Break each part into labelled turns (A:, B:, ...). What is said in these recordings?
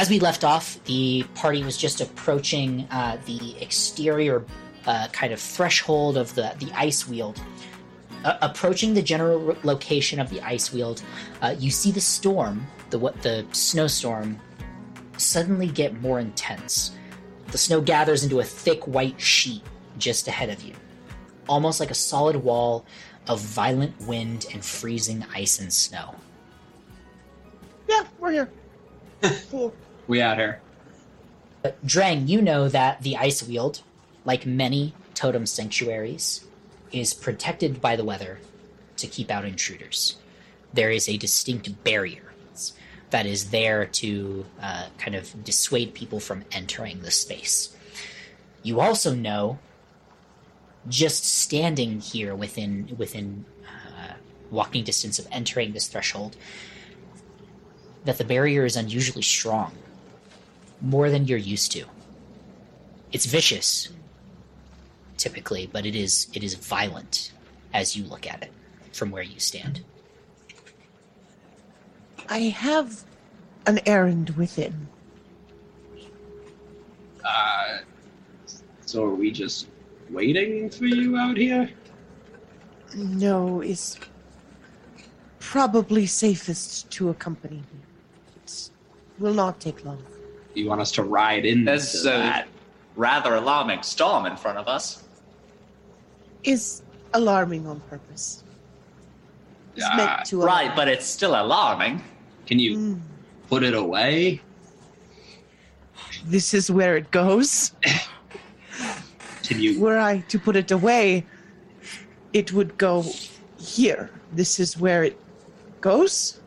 A: as we left off, the party was just approaching uh, the exterior uh, kind of threshold of the, the ice weald. Uh, approaching the general location of the ice weald, uh, you see the storm, the what the snowstorm, suddenly get more intense. The snow gathers into a thick white sheet just ahead of you, almost like a solid wall of violent wind and freezing ice and snow.
B: Yeah, we're here. Cool.
C: We out here.
A: But Drang, you know that the ice weald, like many totem sanctuaries, is protected by the weather to keep out intruders. There is a distinct barrier that is there to uh, kind of dissuade people from entering the space. You also know, just standing here within within uh, walking distance of entering this threshold, that the barrier is unusually strong, more than you're used to. It's vicious, typically, but it is it is violent as you look at it from where you stand.
B: I have an errand within.
C: Uh, so are we just waiting for you out here?
B: No, it's probably safest to accompany me. It will not take long.
C: You want us to ride in
D: There's a
C: that?
D: rather alarming storm in front of us.
B: Is alarming on purpose. It's
C: Ah,
B: meant to
D: Right, but it's still alarming.
C: Can you
B: Mm,
C: put it away?
B: this is where it goes.
C: Can you?
B: Were I to put it away, it would go here. This is where it goes.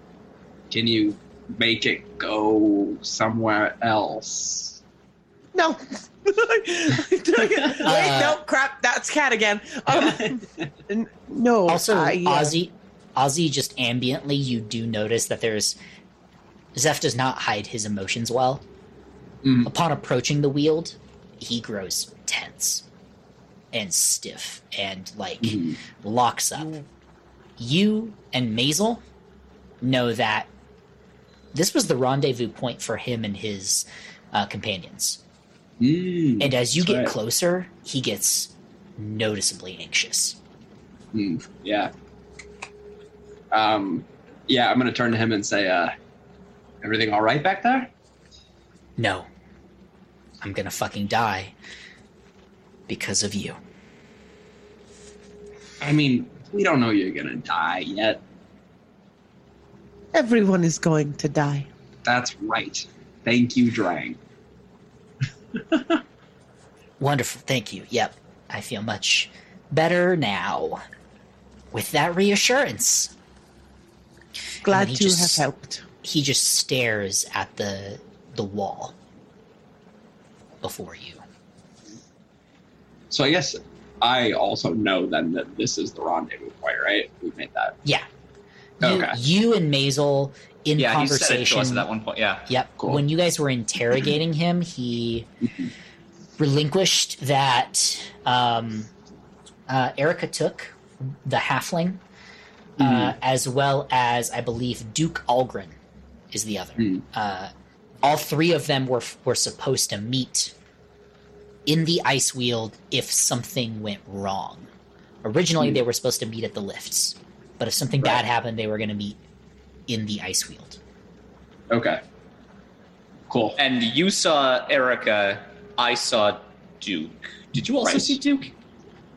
C: Can you make it go somewhere else?
B: No. Wait,
A: Uh,
B: no, crap. That's cat again. Um, n- no.
A: Also,
B: I, uh,
A: Ozzy, Ozzy, just ambiently, you do notice that there's Zeph does not hide his emotions well.
C: Mm.
A: Upon approaching the weald, he grows tense and stiff and like
C: Mhm.
A: locks up. You and Maisel know that this was the rendezvous point for him and his uh, companions.
C: Mm,
A: And as you get
C: right.
A: closer, he gets noticeably anxious.
C: Mm, yeah. Um, yeah, I'm gonna turn to him and say, uh, everything all right back there?
A: No. I'm gonna fucking die because of you.
C: I mean, we don't know you're gonna die yet.
B: Everyone is going to die.
C: That's right. Thank you, Drang.
A: Wonderful, thank you. Yep, I feel much better now. With that reassurance,
B: Glad
A: he
B: to
A: just-
B: have helped.
A: he just stares at the the wall before you.
C: So I guess I also know then that this is the rendezvous point, right? We made that.
A: Yeah. You,
C: Okay.
A: you and Maisel in
D: yeah, he said it to
A: conversation.
D: us at that one point. Yeah.
A: Yep.
C: Cool.
A: When you guys were interrogating him, he relinquished that um, uh, Erica took the halfling, uh,
C: Mhm.
A: as well as I believe Duke Algren is the other.
C: Mm.
A: Uh, all three of them were were supposed to meet in the ice weald if something went wrong. Originally,
C: Hmm.
A: they were supposed to meet at the lifts, but if something bad happened, they were going to meet in the ice weald.
C: Okay. Cool.
D: And you saw Erica. I saw Duke. Did you also
C: Right.
D: see Duke?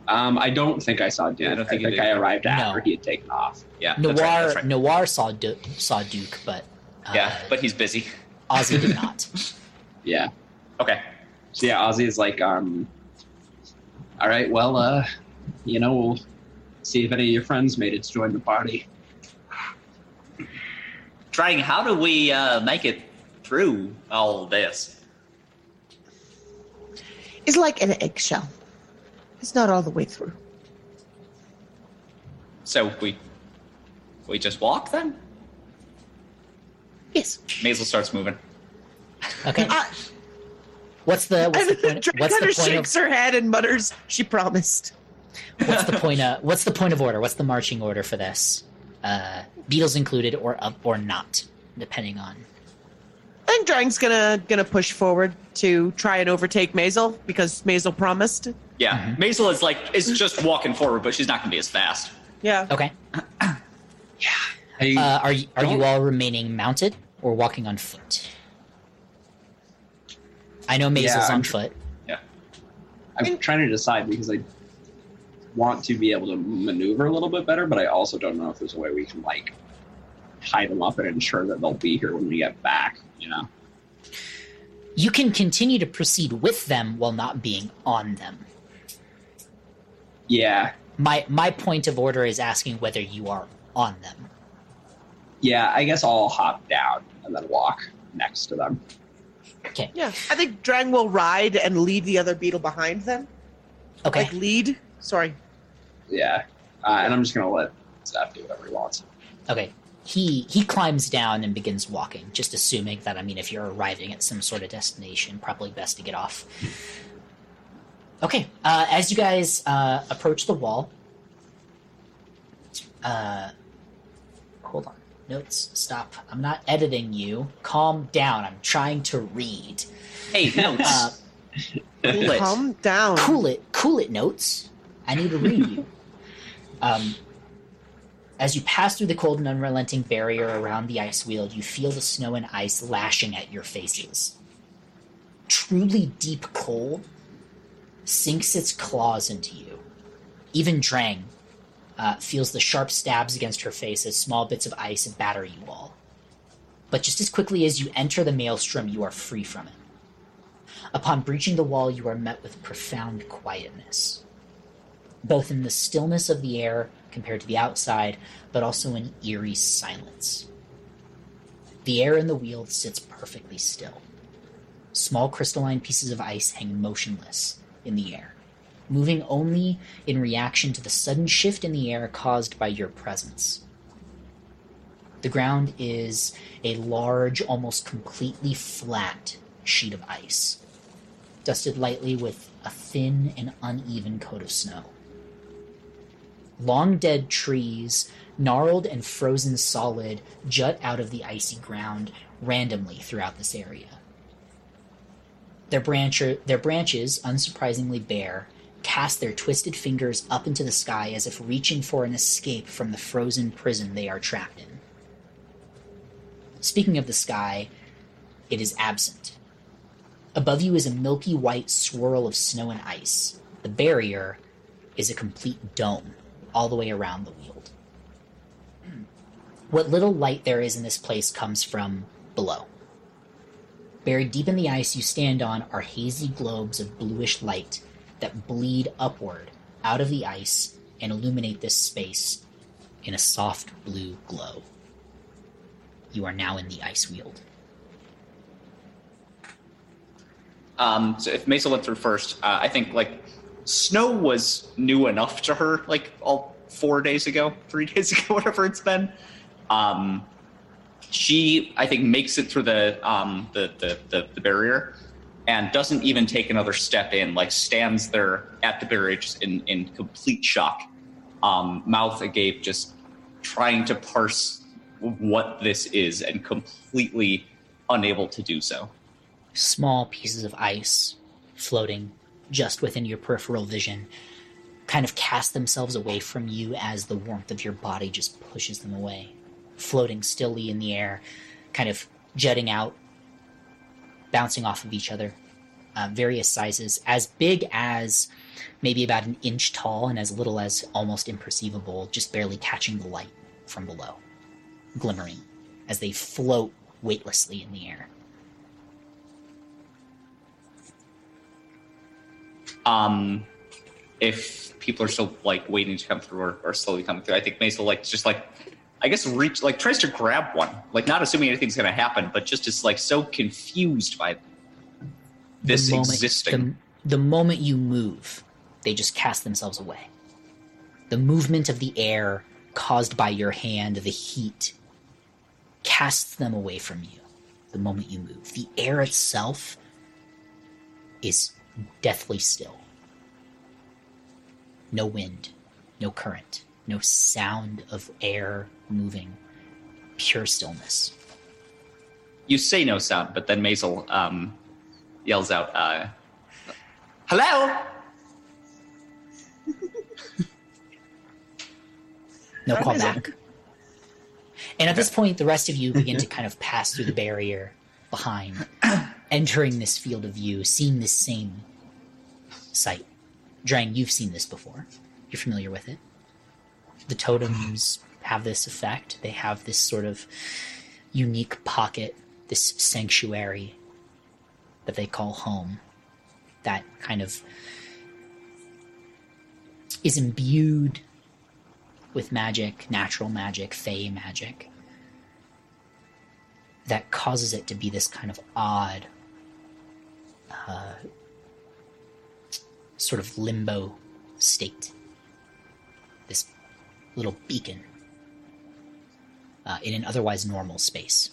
C: Um, I don't think I saw Duke.
D: I
C: I,
D: don't think
C: think. I arrived after
A: No.
C: he had taken off.
D: Yeah.
A: Noir
D: that's right, that's right.
A: Noir saw du- saw Duke, but uh,
D: Yeah, but he's busy.
A: Ozzy did not.
C: Yeah.
D: Okay.
C: So yeah, Ozzy is like, um, all right, well, uh, you know, we'll see if any of your friends made it to join the party.
D: Drang, how do we uh, make it through all this?
B: It's like an eggshell. It's not all the way through.
D: So we we just walk then?
B: Yes.
D: Maisel starts moving.
A: Okay.
B: I,
A: What's the what's the
B: and
A: point? What's
B: kind
A: the
B: of
A: point
B: shakes
A: of
B: her head and mutters, "She promised."
A: What's the point of what's the point of order? What's the marching order for this? Uh, beetles included or up or not, depending on.
B: I think Drang's gonna gonna push forward to try and overtake Maisel because Maisel promised.
D: Yeah, Maisel is like is just walking forward, but she's not going to be as fast.
B: Yeah.
A: Okay.
C: I,
A: Uh, are you, are you
C: Don't-
A: all remaining mounted or walking on foot? I know Maisel's
C: Yeah,
A: on
C: I'm-
A: foot.
C: I'm trying to decide because I want to be able to maneuver a little bit better, but I also don't know if there's a way we can like tie them up and ensure that they'll be here when we get back. You know?
A: You can continue to proceed with them while not being on them.
C: Yeah,
A: My my point of order is asking whether you are on them.
C: yeah. I guess I'll hop down and then walk next to them. Okay.
B: Yeah. I think Drang will ride and lead the other beetle behind them.
A: Okay.
B: Like lead. Sorry.
C: Yeah, uh, and I'm just gonna let Zeph do whatever he wants.
A: Okay. He he climbs down and begins walking, just assuming that I mean if you're arriving at some sort of destination, probably best to get off. Okay. Uh, as you guys uh, approach the wall, uh, hold on. Notes. Stop. I'm not editing you. Calm down. I'm trying to read.
D: Hey, notes.
A: Uh,
D: cool it.
B: Calm down.
A: cool it, cool it. Notes. I need to read you. Um, as you pass through the cold and unrelenting barrier around the ice field, you feel the snow and ice lashing at your faces. Truly deep cold sinks its claws into you. Even Drang uh, feels the sharp stabs against her face as small bits of ice batter you all. But just as quickly as you enter the maelstrom, you are free from it. Upon breaching the wall, you are met with profound quietness, both in the stillness of the air compared to the outside, but also in eerie silence. The air in the weald sits perfectly still. Small crystalline pieces of ice hang motionless in the air, moving only in reaction to the sudden shift in the air caused by your presence. The ground is a large, almost completely flat sheet of ice dusted lightly with a thin and uneven coat of snow. Long dead trees, gnarled and frozen solid, jut out of the icy ground randomly throughout this area. Their, their branches, unsurprisingly bare, cast their twisted fingers up into the sky as if reaching for an escape from the frozen prison they are trapped in. Speaking of the sky, it is absent. Above you is a milky white swirl of snow and ice. The barrier is a complete dome all the way around the Weald. What little light there is in this place comes from below. Buried deep in the ice you stand on are hazy globes of bluish light that bleed upward out of the ice and illuminate this space in a soft blue glow. You are now in the ice Weald.
D: Um, so if Mesa went through first, uh, I think like snow was new enough to her, like all four days ago, three days ago, whatever it's been. Um, she, I think, makes it through the, um, the, the the the barrier and doesn't even take another step in. Like stands there at the barrier just in in complete shock, um, mouth agape, just trying to parse what this is and completely unable to do so.
A: small pieces of ice floating just within your peripheral vision kind of cast themselves away from you as the warmth of your body just pushes them away, floating stilly in the air, kind of jutting out, bouncing off of each other. Uh, various sizes, as big as maybe about an inch tall and as little as almost imperceivable, just barely catching the light from below, glimmering as they float weightlessly in the air.
D: Um if people are still like waiting to come through or, or slowly coming through i think will like just like i guess reach like tries to grab one like not assuming anything's gonna happen but just is like so confused by this
A: the moment,
D: existing
A: The, the moment you move, they just cast themselves away. The movement of the air caused by your hand, the heat, casts them away from you the moment you move. The air itself is deathly still. No wind, no current, no sound of air moving, pure stillness.
D: you say no sound, but then Maisel um, yells out, uh, "Hello!"
A: No call back. And at this point, the rest of you begin to kind of pass through the barrier behind, entering this field of view, seeing this same sight. Drang, you've seen this before. You're familiar with it. The totems have this effect. They have this sort of unique pocket, this sanctuary that they call home, that kind of is imbued with magic, natural magic, fey magic, that causes it to be this kind of odd, uh, sort of limbo state. This little beacon uh, in an otherwise normal space.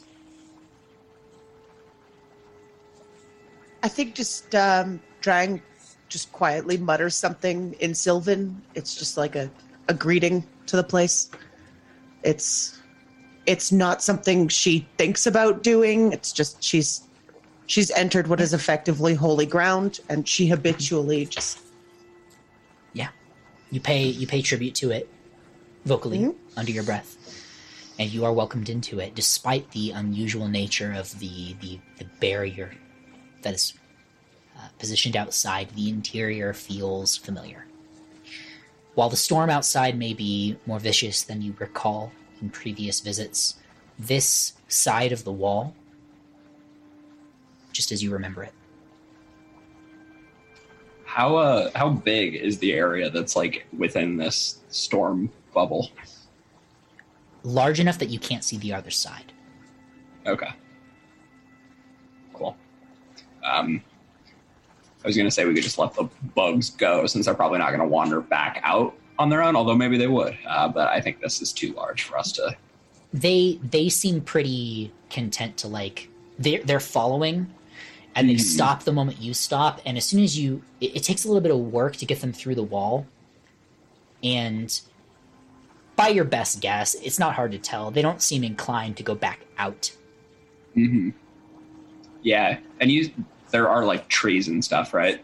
B: I think just um, Drang just quietly mutters something in Sylvan. It's just like a, a greeting to the place. It's it's not something she thinks about doing. It's just she's she's entered what is effectively holy ground, and she habitually just
A: Yeah, you pay you pay tribute to it vocally
B: Mhm.
A: under your breath, and you are welcomed into it, despite the unusual nature of the the, the barrier that is uh, positioned outside. The interior feels familiar. While the storm outside may be more vicious than you recall in previous visits, this side of the wall, just as you remember it,
C: How uh how big is the area that's like within this storm bubble?
A: large enough that you can't see the other side.
C: Okay. Cool. Um I was gonna say we could just let the bugs go since they're probably not gonna wander back out on their own, although maybe they would. Uh, but I think this is too large for us to
A: they they seem pretty content to like they're they're following and they
C: Mhm.
A: stop the moment you stop and as soon as you it, it takes a little bit of work to get them through the wall and by your best guess it's not hard to tell they don't seem inclined to go back out
C: Mm-hmm. Yeah. And you there are like trees and stuff, right?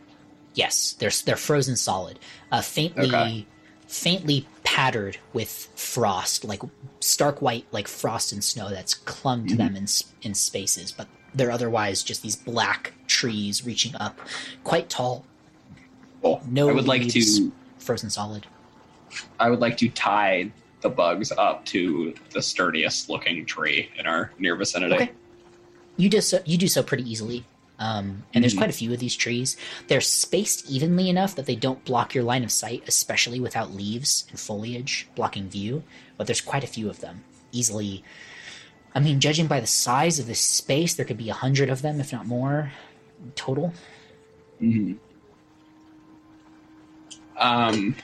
A: yes they're they're frozen solid uh faintly
C: Okay.
A: Faintly pattered with frost like stark white like frost and snow that's clung to
C: Mhm.
A: them in in spaces but they're otherwise just these black trees reaching up quite tall
C: Cool.
A: No
C: I would like to
A: frozen solid
C: I would like to tie the bugs up to the sturdiest looking tree in our near vicinity.
A: Okay. you do so you do so pretty easily um, and there's
C: Mhm.
A: quite a few of these trees they're spaced evenly enough that they don't block your line of sight especially without leaves and foliage blocking view but there's quite a few of them easily i mean judging by the size of this space there could be a hundred of them if not more total
C: Mm-hmm. Um,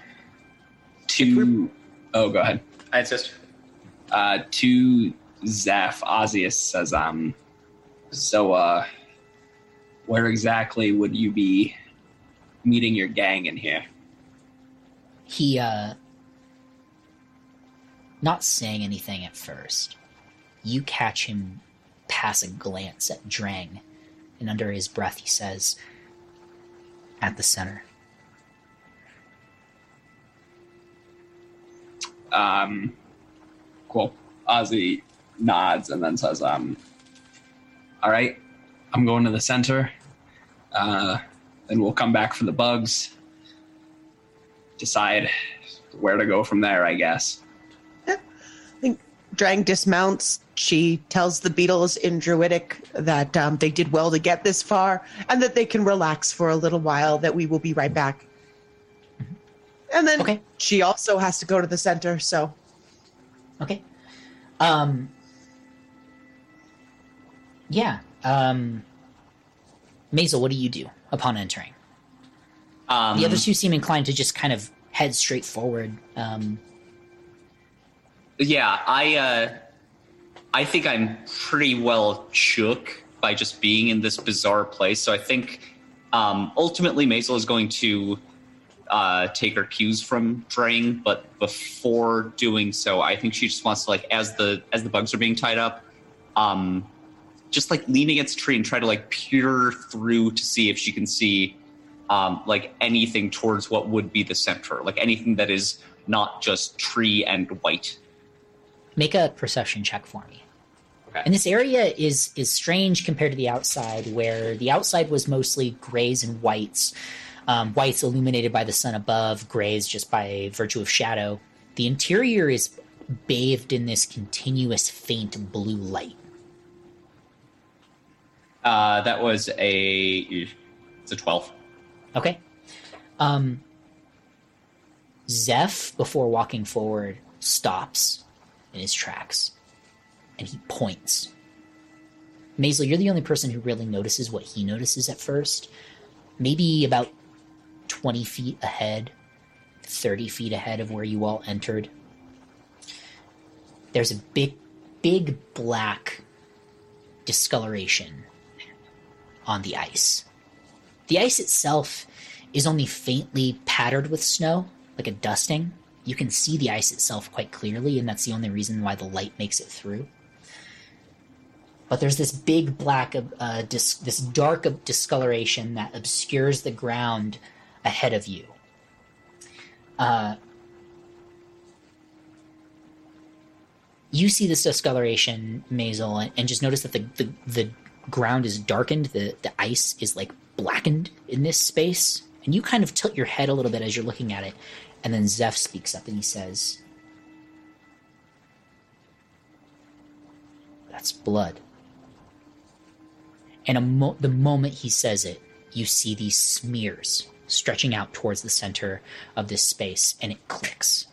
C: to oh, go ahead.
D: I insist.
C: Uh, to Zeph, Ozius says, um, so uh, where exactly would you be meeting your gang in here?
A: he uh not saying anything at first you catch him pass a glance at drang and under his breath he says at the center
C: Um, cool. Ozzy nods and then says, um, all right, I'm going to the center. Uh, then we'll come back for the bugs. Decide where to go from there, I guess. Yeah.
B: I think Drang dismounts. She tells the beetles in Druidic that um, they did well to get this far and that they can relax for a little while, that we will be right back. And then
A: Okay.
B: she also has to go to the center, so
A: okay um yeah um Maisel, what do you do upon entering
D: Um,
A: the other two seem inclined to just kind of head straight forward um
D: Yeah, I uh, I think I'm pretty well shook by just being in this bizarre place. So I think um, ultimately Maisel is going to uh, take her cues from Drang, but before doing so, I think she just wants to like as the as the bugs are being tied up, um, just like lean against a tree and try to like peer through to see if she can see um, like anything towards what would be the center, like anything that is not just tree and white.
A: Make a perception check for me.
D: Okay.
A: And this area is is strange compared to the outside, where the outside was mostly grays and whites. Um, whites illuminated by the sun above, grays just by virtue of shadow. The interior is bathed in this continuous faint blue light.
D: Uh, that was a it's a twelve.
A: Okay. Um, Zeph, before walking forward, stops in his tracks and he points. Maisel, you're the only person who really notices what he notices at first. Maybe about 20 feet ahead, 30 feet ahead of where you all entered. There's a big, big black discoloration on the ice. The ice itself is only faintly pattered with snow, like a dusting. You can see the ice itself quite clearly, and that's the only reason why the light makes it through. But there's this big black, uh, dis- this dark discoloration that obscures the ground ahead of you. Uh, you see this discoloration, Maisel, and, and just notice that the, the, the ground is darkened. The the ice is like blackened in this space, and you kind of tilt your head a little bit as you're looking at it. And then Zeph speaks up and he says, "That's blood." And mo- the moment he says it, you see these smears stretching out towards the center of this space, and it clicks.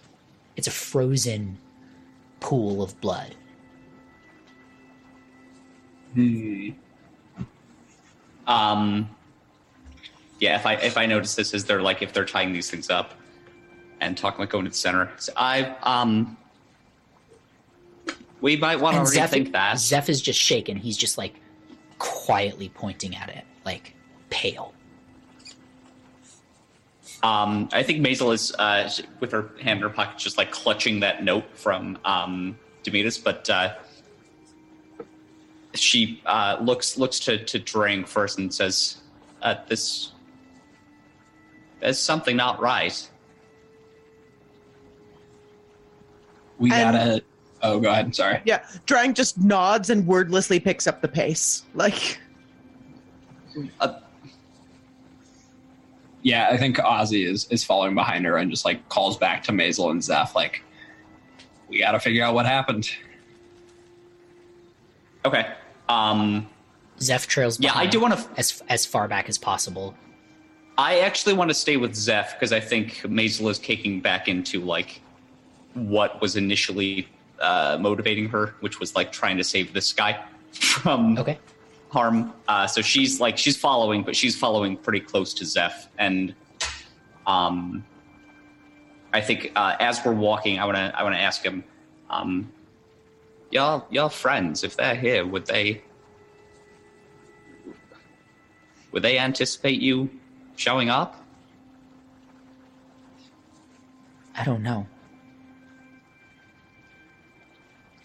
A: It's a frozen pool of blood.
C: Hmm.
D: Um, yeah, if I if I notice this, is they're like if they're tying these things up and talking like going to the center, so I um, we might want to
A: Zeph,
D: rethink that.
A: Zeph is just shaken. He's just like quietly pointing at it, like pale.
D: Um, I think Maisel is uh, with her hand in her pocket, just like clutching that note from um, Demetus, but uh, she uh, looks looks to to Drang first and says, uh, "This there's something not right."
C: We
B: And-
C: gotta. Oh, go ahead. Sorry.
B: Yeah, Drang just nods and wordlessly picks up the pace. Like,
C: Yeah, I think Ozzy is is following behind her and just like calls back to Maisel and Zeph, like, we gotta figure out what happened.
D: Okay. Um,
A: Zeph trails
D: Yeah, I do wanna-
A: as as far back as possible.
D: I actually want to stay with Zeph because I think Maisel is kicking back into like what was initially uh, motivating her, which was like trying to save this guy from
A: Okay.
D: harm. Uh, so she's like she's following, but she's following pretty close to Zeph, and um, I think uh, as we're walking, I want to I want to ask him, um, y'all y'all friends, if they're here, would they would they anticipate you showing up?
A: I don't know.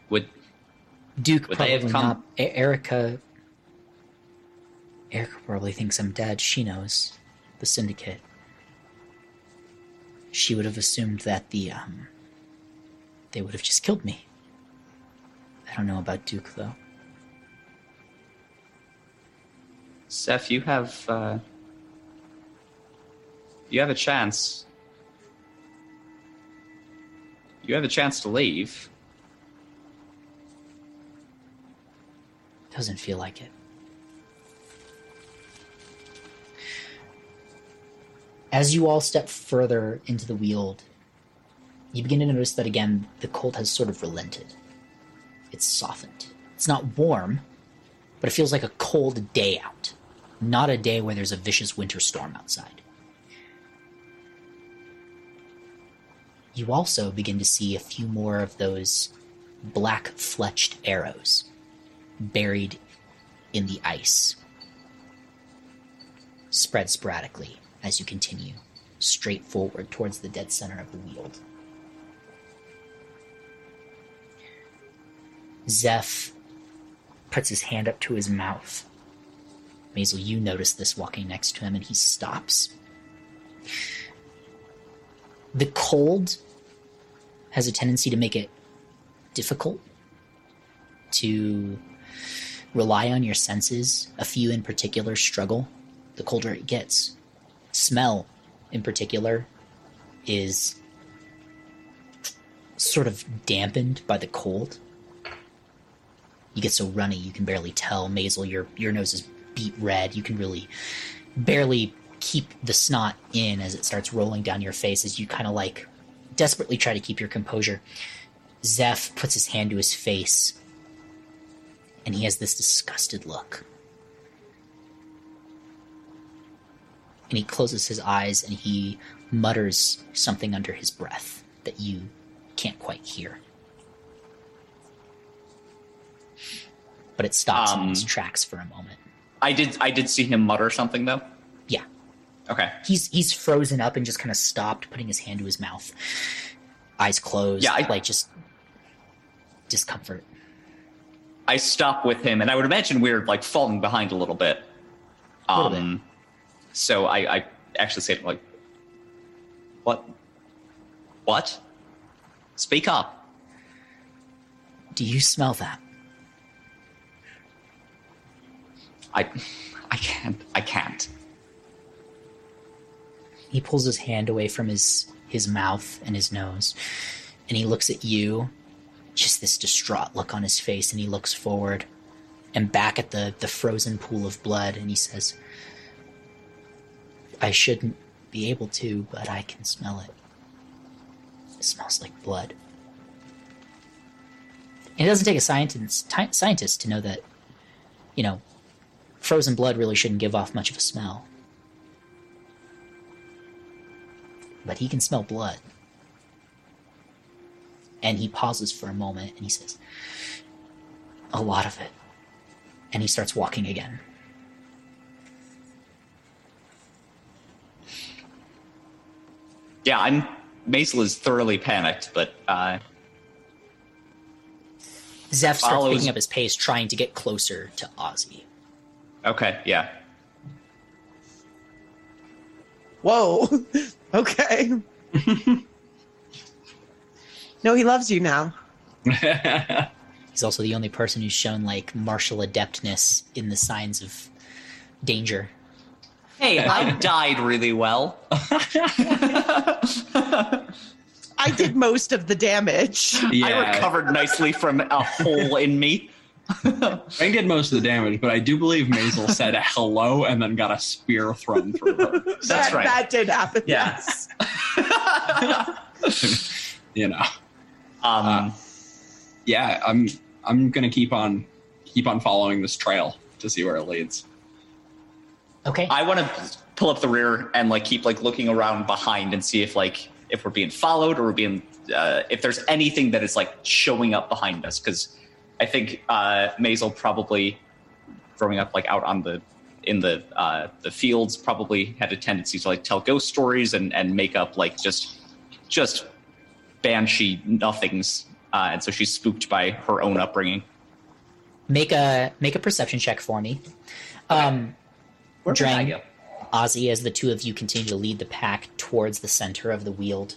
D: Would
A: Duke
D: Would
A: probably
D: come?
A: not. E- Erica. Erica probably thinks I'm dead. She knows the syndicate. She would have assumed that the um. They would have just killed me. I don't know about Duke though.
D: Zeph, you have uh, you have a chance. You have a chance to leave.
A: Doesn't feel like it. As you all step further into the Weald, you begin to notice that again the cold has sort of relented. It's softened. It's not warm, but it feels like a cold day out, not a day where there's a vicious winter storm outside. You also begin to see a few more of those black fletched arrows buried in the ice, spread sporadically as you continue straight forward towards the dead center of the Weald. Zeph, puts his hand up to his mouth. Maisel, you notice this walking next to him, and he stops. The cold has a tendency to make it difficult to rely on your senses. A few in particular struggle the colder it gets. Smell, in particular, is sort of dampened by the cold. You get so runny you can barely tell. Maisel, your your nose is beat red. You can really barely keep the snot in as it starts rolling down your face as you kind of like desperately try to keep your composure. Zeph puts his hand to his face and he has this disgusted look. And he closes his eyes and he mutters something under his breath that you can't quite hear. But it stops in
D: Um,
A: its tracks for a moment.
D: I did. I did see him mutter something though.
A: Yeah.
D: Okay.
A: He's he's frozen up and just kind of stopped, putting his hand to his mouth, eyes closed,
D: Yeah, I-
A: like just discomfort.
D: I stop with him, and I would imagine we're like falling behind a little bit.
A: Little
D: Um, so I, I actually say like, "What? What? Speak up."
A: Do you smell that?
D: I, I can't. I can't.
A: He pulls his hand away from his his mouth and his nose, and he looks at you, just this distraught look on his face, and he looks forward and back at the the frozen pool of blood, and he says, "I shouldn't be able to, but I can smell it. It smells like blood." It doesn't take a scientist ti- scientist to know that, you know, frozen blood really shouldn't give off much of a smell. But he can smell blood. And he pauses for a moment and he says, A lot of it. And he starts walking again.
D: Yeah, I'm. Maisel is thoroughly panicked, but uh,
A: Zeph starts
D: Follows-
A: picking up his pace, trying to get closer to Ozzy.
D: Okay, yeah.
B: Whoa. okay. no, he loves you now.
A: He's also the only person who's shown like martial adeptness in the signs of danger.
D: Hey, I died really well.
B: I did most of the damage.
D: I
E: Yeah,
D: recovered nicely from a hole in me.
E: I did most of the damage, but I do believe Maisel said hello and then got a spear thrown through her.
D: That's
B: that,
D: right.
B: That did happen.
D: Yeah.
B: Yes.
E: You know,
D: Um,
E: yeah, I'm I'm gonna keep on keep on following this trail to see where it leads.
A: Okay.
D: I want to pull up the rear and like keep like looking around behind and see if like if we're being followed or we're being uh, if there's anything that is like showing up behind us because I think uh, Maisel probably growing up like out on the in the uh, the fields probably had a tendency to like tell ghost stories and and make up like just just banshee nothings uh, and so she's spooked by her own upbringing.
A: Make a make a perception check for me. Um
D: Where did I
A: Drang. Ozzy, as the two of you continue to lead the pack towards the center of the weald,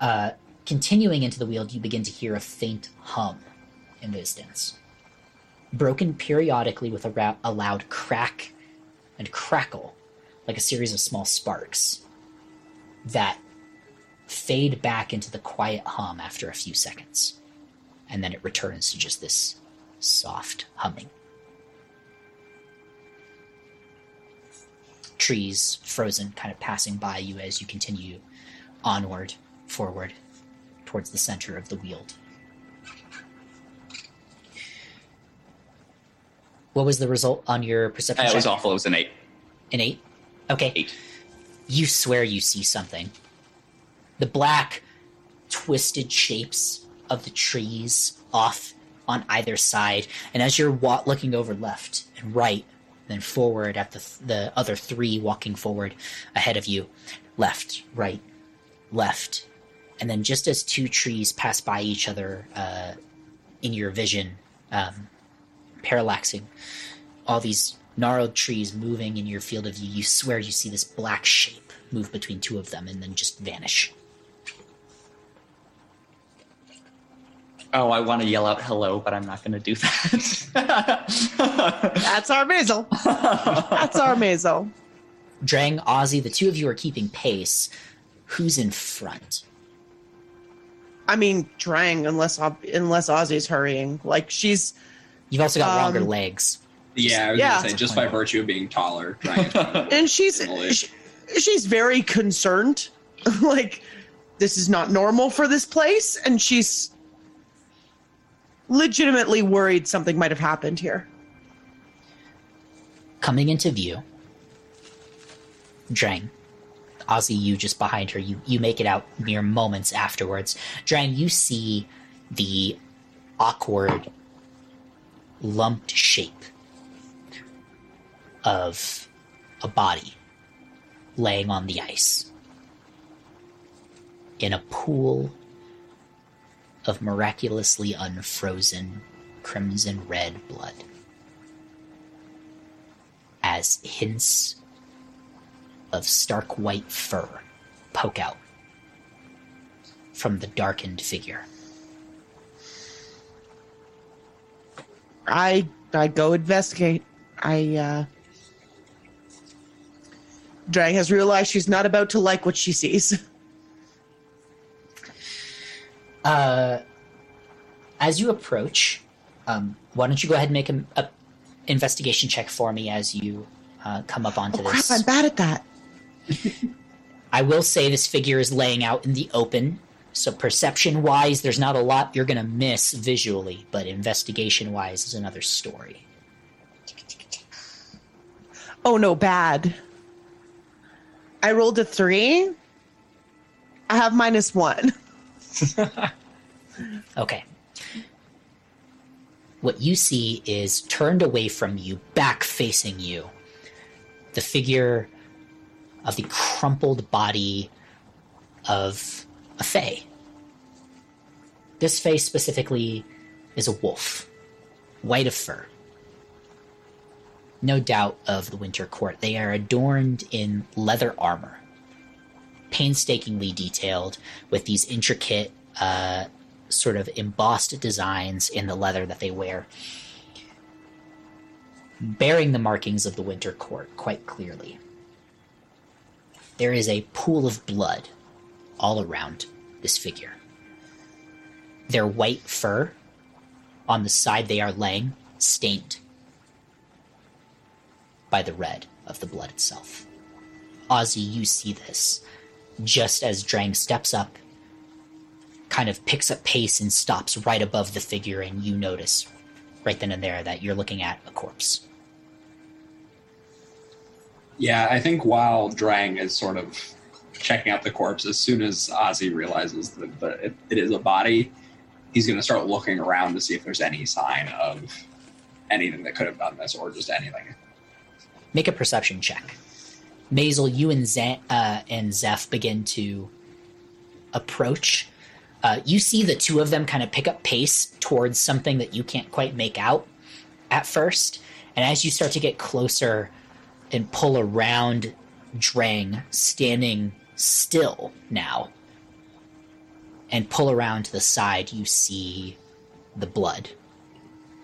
A: uh, continuing into the weald, you begin to hear a faint hum in the distance, broken periodically with a, ra- a loud crack and crackle, like a series of small sparks that fade back into the quiet hum after a few seconds, and then it returns to just this soft humming. trees frozen, kind of passing by you as you continue onward, forward, towards the center of the weald. What was the result on your perception
D: Uh, it
A: check?
D: was awful. It was an eight.
A: An eight? Okay.
D: Eight.
A: You swear you see something. The black, twisted shapes of the trees off on either side, and as you're wa- looking over left and right, then forward at the th- the other three walking forward ahead of you, left, right, left, and then just as two trees pass by each other uh, in your vision, um, parallaxing, all these gnarled trees moving in your field of view. You swear you see this black shape move between two of them and then just vanish.
D: Oh, I want to yell out hello, but I'm not going to do that.
B: That's our Maisel. That's our Maisel.
A: Drang, Ozzy, the two of you are keeping pace. Who's in front?
B: I mean, Drang, unless Ob- unless Ozzy's hurrying. Like she's
A: You've also got longer
B: Um,
A: legs.
C: Yeah, I was
B: Yeah.
C: gonna say just by virtue of being taller,
B: and she's she, she's very concerned. like this is not normal for this place, and she's legitimately worried something might have happened here.
A: Coming into view, Drang, Ozzy, you just behind her. You you make it out mere moments afterwards. Drang, you see the awkward, lumped shape of a body laying on the ice in a pool of miraculously unfrozen crimson red blood as hints of stark white fur poke out from the darkened figure.
B: I I go investigate. I uh Drang has realized she's not about to like what she sees.
A: Uh, as you approach, um, why don't you go ahead and make an a investigation check for me as you uh, come up onto
B: Oh crap,
A: this?
B: I'm bad at that.
A: I will say this figure is laying out in the open, so perception wise, there's not a lot you're going to miss visually, but investigation wise is another story.
B: Oh no, bad. I rolled a three. I have minus one.
A: Okay. What you see is turned away from you, back facing you. The figure of the crumpled body of a Fae. This face specifically is a wolf, white of fur. No doubt of the Winter Court. They are adorned in leather armor, painstakingly detailed with these intricate uh, sort of embossed designs in the leather that they wear, bearing the markings of the Winter Court quite clearly. There is a pool of blood all around this figure. Their white fur on the side they are laying, stained by the red of the blood itself. Ozzy, you see this just as Drang steps up kind of picks up pace and stops right above the figure, and you notice right then and there that you're looking at a corpse.
C: Yeah, I think while Drang is sort of checking out the corpse, as soon as Ozzy realizes that it, it is a body, he's going to start looking around to see if there's any sign of anything that could have done this or just anything.
A: Make a perception check. Maisel, you and Zan- uh, and Zeph begin to approach. Uh, you see the two of them kind of pick up pace towards something that you can't quite make out at first, and as you start to get closer and pull around Drang, standing still now, and pull around to the side, you see the blood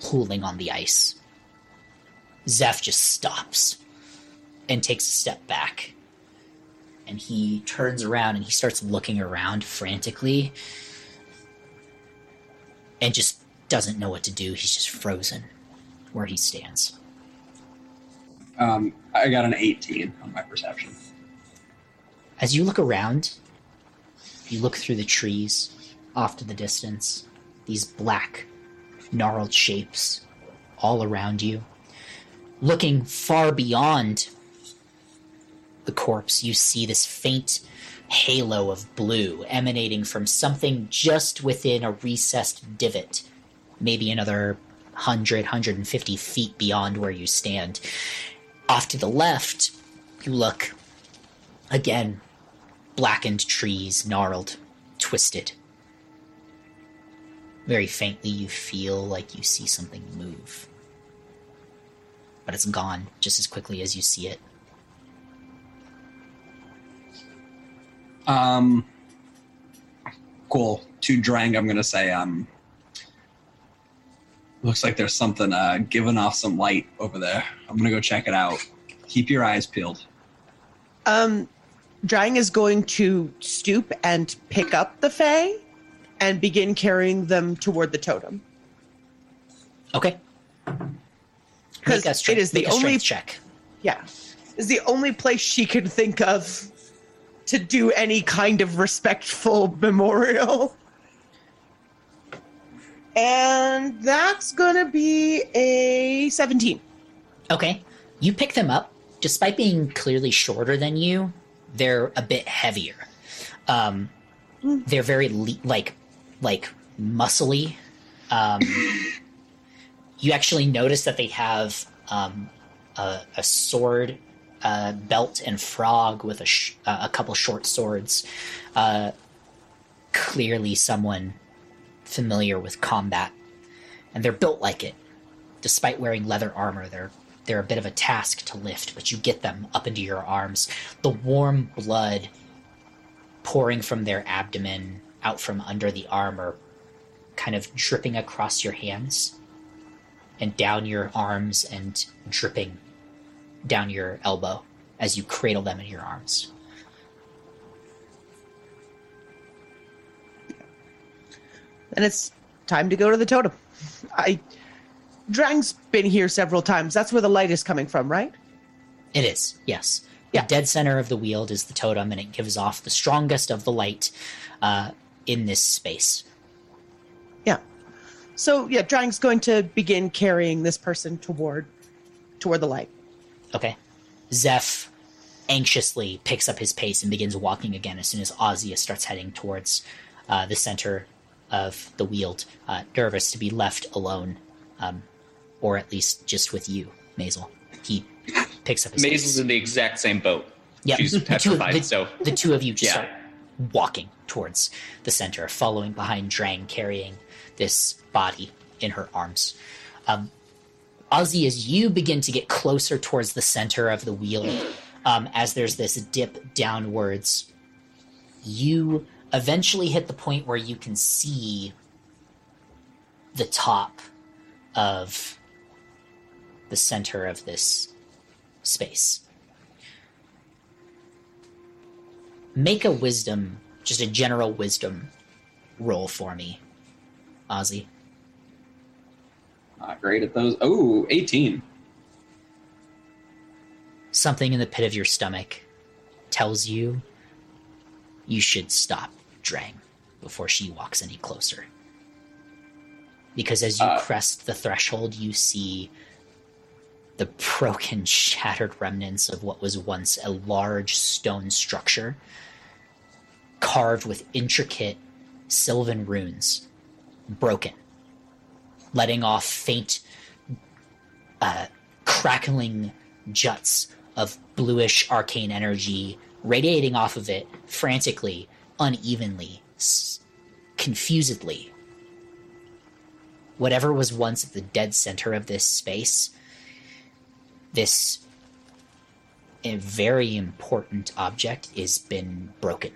A: pooling on the ice. Zeph just stops and takes a step back. And he turns around and he starts looking around frantically and just doesn't know what to do. He's just frozen where he stands.
C: Um, I got an 18 on my perception.
A: As you look around, you look through the trees off to the distance, these black, gnarled shapes all around you. Looking far beyond the corpse, you see this faint halo of blue emanating from something just within a recessed divot, maybe another 100, 150 feet beyond where you stand. Off to the left, you look again blackened trees, gnarled, twisted. Very faintly, you feel like you see something move but it's gone just as quickly as you see it.
E: Um, cool. To Drang, I'm gonna say, um, looks like there's something uh, giving off some light over there. I'm gonna go check it out. Keep your eyes peeled.
B: Um, Drang is going to stoop and pick up the Fae and begin carrying them toward the totem.
A: Okay.
B: Because it is the only
A: check.
B: yeah, is the only place she can think of to do any kind of respectful memorial. And that's gonna be a 17.
A: Okay. You pick them up. Despite being clearly shorter than you, they're a bit heavier. Um, they're very le- like like muscly. Um, you actually notice that they have um, a, a sword uh, belt and frog with a, sh- uh, a couple short swords. Uh, clearly, someone familiar with combat, and they're built like it. Despite wearing leather armor, they're they're a bit of a task to lift, but you get them up into your arms. The warm blood pouring from their abdomen out from under the armor, kind of dripping across your hands and down your arms and dripping down your elbow as you cradle them in your arms.
B: and it's time to go to the totem. I Drang's been here several times. That's where the light is coming from, right?
A: It is, yes.
B: Yeah.
A: The dead center of the weald is the totem, and it gives off the strongest of the light uh, in this space.
B: Yeah. So yeah, Drang's going to begin carrying this person toward toward the light.
A: Okay. Zeph anxiously picks up his pace and begins walking again as soon as Ozia starts heading towards uh, the center of the weald, uh, nervous to be left alone, um, or at least just with you, Maisel. He picks up his
D: Maisel's in the exact same boat.
A: Yep.
D: She's
A: The two-
D: petrified,
A: the-
D: so
A: the two of you just
D: Yeah.
A: start walking towards the center, following behind Drang, carrying this body in her arms. Um, Ozzy, as you begin to get closer towards the center of the weald, um, as there's this dip downwards, you eventually hit the point where you can see the top of the center of this space. Make a wisdom, just a general wisdom roll for me, Ozzy.
C: Not great at those. Oh, 18.
A: Something in the pit of your stomach tells you you should stop Drang before she walks any closer. Because as you
C: Uh.
A: crest the threshold, you see the broken, shattered remnants of what was once a large stone structure carved with intricate sylvan runes, broken, letting off faint, uh, crackling juts of bluish arcane energy radiating off of it frantically, unevenly, s- confusedly. Whatever was once at the dead center of this space, this a very important object is been broken.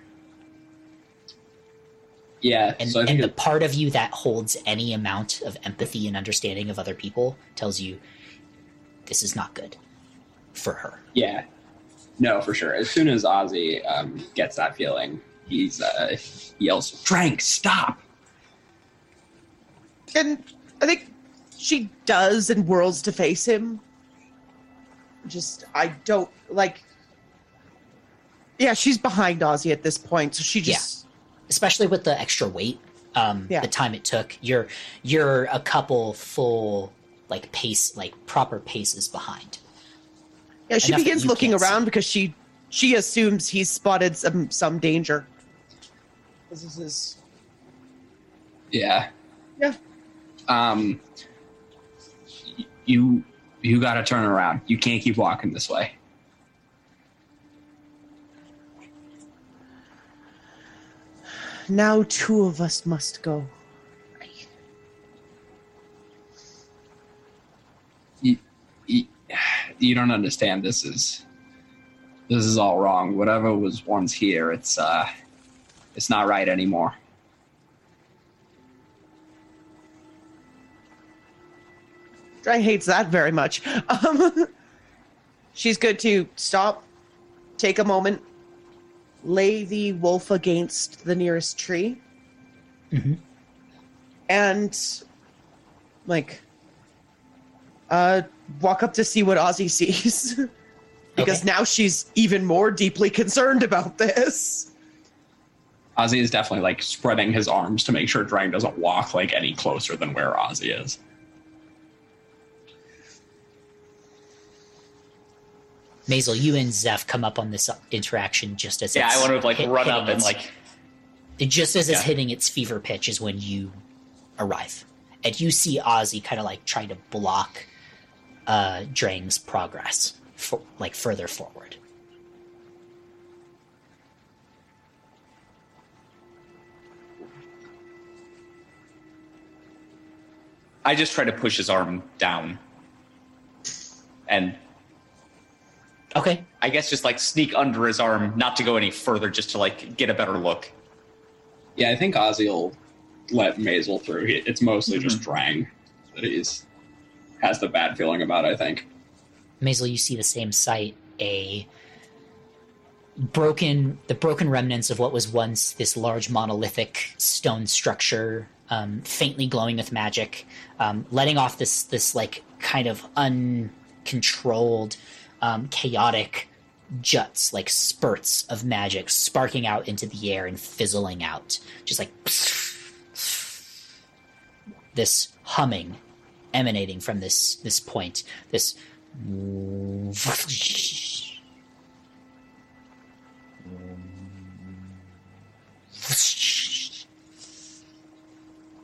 C: Yeah,
A: And,
C: so
A: and the part of you that holds any amount of empathy and understanding of other people tells you this is not good for her.
C: yeah, no, for sure. As soon as Ozzy um, gets that feeling, he's uh, he yells, "Frank, stop!"
B: And I think she does and whirls to face him. Just I don't like Yeah, she's behind Ozzy at this point, so she just
A: especially with the extra weight um
B: Yeah.
A: the time it took you're you're a couple full like pace like proper paces behind
B: Yeah, she
A: enough
B: begins looking
A: can't see.
B: around because she she assumes he's spotted some some danger. This is his
C: Yeah.
B: Yeah.
E: Um, you you got to turn around. You can't keep walking this way.
B: now two of us must go.
E: Y- you don't understand. This is this is all wrong. Whatever was once here, it's uh, it's not right anymore.
B: Drang hates that very much. Um, she's good to stop, take a moment, lay the wolf against the nearest tree,
A: Mhm.
B: and like uh, walk up to see what Ozzy sees. because
A: Okay.
B: now she's even more deeply concerned about this.
E: Ozzy is definitely like spreading his arms to make sure Drang doesn't walk like any closer than where Ozzy is.
A: Maisel, you and Zeph come up on this interaction just as
D: Yeah,
A: it's
D: I want to like
A: hit-
D: run up and
A: its-
D: like
A: just as it's hitting its fever pitch is when you arrive, and you see Ozzy kind of like trying to block uh, Drang's progress, for, like further forward.
D: I just try to push his arm down, and
A: Okay,
D: I guess just like sneak under his arm, not to go any further, just to like get a better look.
E: Yeah, I think Ozzy will let Maisel through. He, it's mostly just Drang that he's has the bad feeling about. I think.
A: Maisel, you see the same sight a broken the broken remnants of what was once this large monolithic stone structure um, faintly glowing with magic um, letting off this this like kind of uncontrolled um, chaotic juts like spurts of magic sparking out into the air and fizzling out just like this humming emanating from this this point this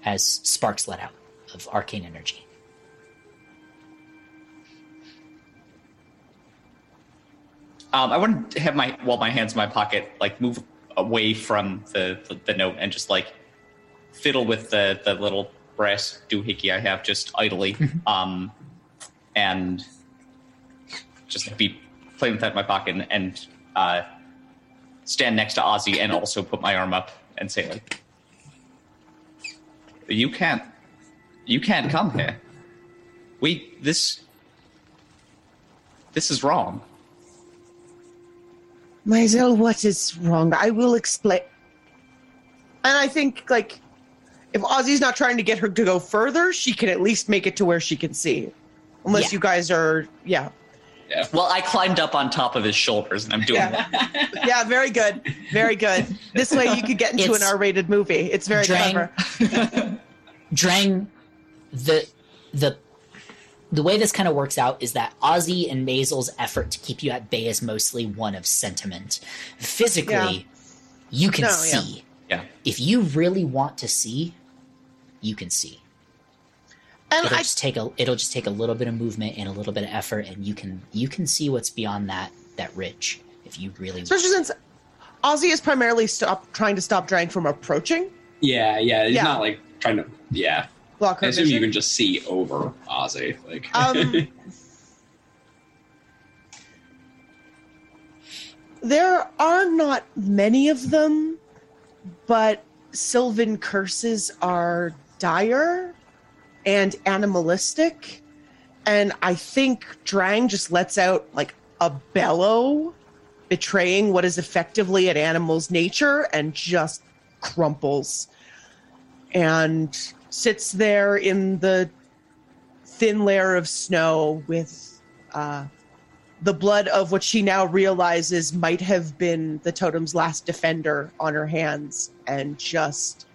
A: as sparks let out of arcane energy.
D: Um, I want to have my while my hands in my pocket, like move away from the, the, the note and just like fiddle with the, the little brass doohickey I have just idly, um, and just be playing with that in my pocket and, and uh, stand next to Ozzy and also put my arm up and say like, "You can't, you can't come here. We this this is wrong."
B: Maisel, what is wrong? I will explain. And I think, like, if Ozzy's not trying to get her to go further, she can at least make it to where she can see. Unless
A: Yeah.
B: you guys are, yeah.
D: Well, I climbed up on top of his shoulders and I'm doing
B: Yeah.
D: that.
B: Yeah, very good. Very good. This way you could get into
A: It's-
B: an R rated movie. It's very
A: Drang-
B: clever.
A: Drang, the the the way this kind of works out is that Ozzy and Maisel's effort to keep you at bay is mostly one of sentiment. Physically,
B: Yeah.
A: you can
B: No, yeah.
A: see.
D: Yeah.
A: If you really want to see, you can see.
B: And
A: It'll
B: I,
A: just take a it'll just take a little bit of movement and a little bit of effort, and you can you can see what's beyond that that ridge if you really. want.
B: especially since Ozzy is primarily stop trying to stop Drang from approaching,
E: Yeah, yeah. He's
B: Yeah.
E: not like trying to. Yeah,
B: block her
E: I assume you can just see over Ozzy. Like,
B: Um, there are not many of them, but Sylvan curses are dire and animalistic. And I think Drang just lets out like a bellow, betraying what is effectively an animal's nature, and just crumples and sits there in the thin layer of snow with uh, the blood of what she now realizes might have been the totem's last defender on her hands and just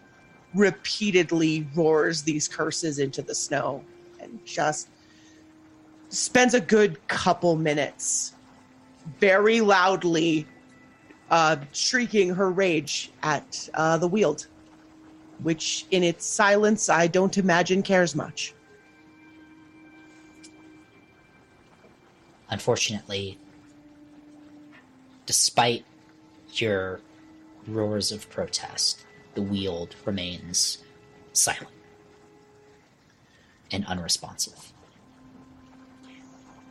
B: repeatedly roars these curses into the snow and just spends a good couple minutes very loudly uh, shrieking her rage at uh, the weald which in its silence i don't imagine cares much
A: unfortunately, despite your roars of protest, the weald remains silent and unresponsive.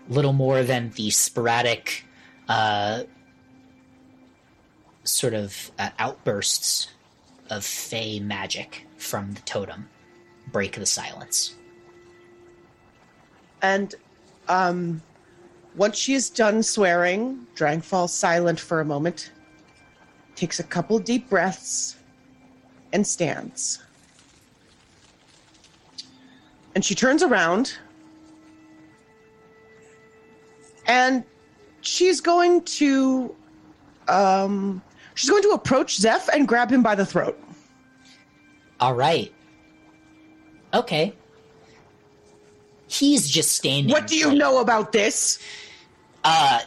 A: little more than the sporadic uh, sort of uh, outbursts of fey magic from the totem break the silence.
B: And um, once she is done swearing, Drang falls silent for a moment, takes a couple deep breaths, and stands. And she turns around and she's going to um she's going to approach Zeph and grab him by the throat.
A: All right. Okay. He's just standing.
B: What do you
A: like-
B: know about this?
A: uh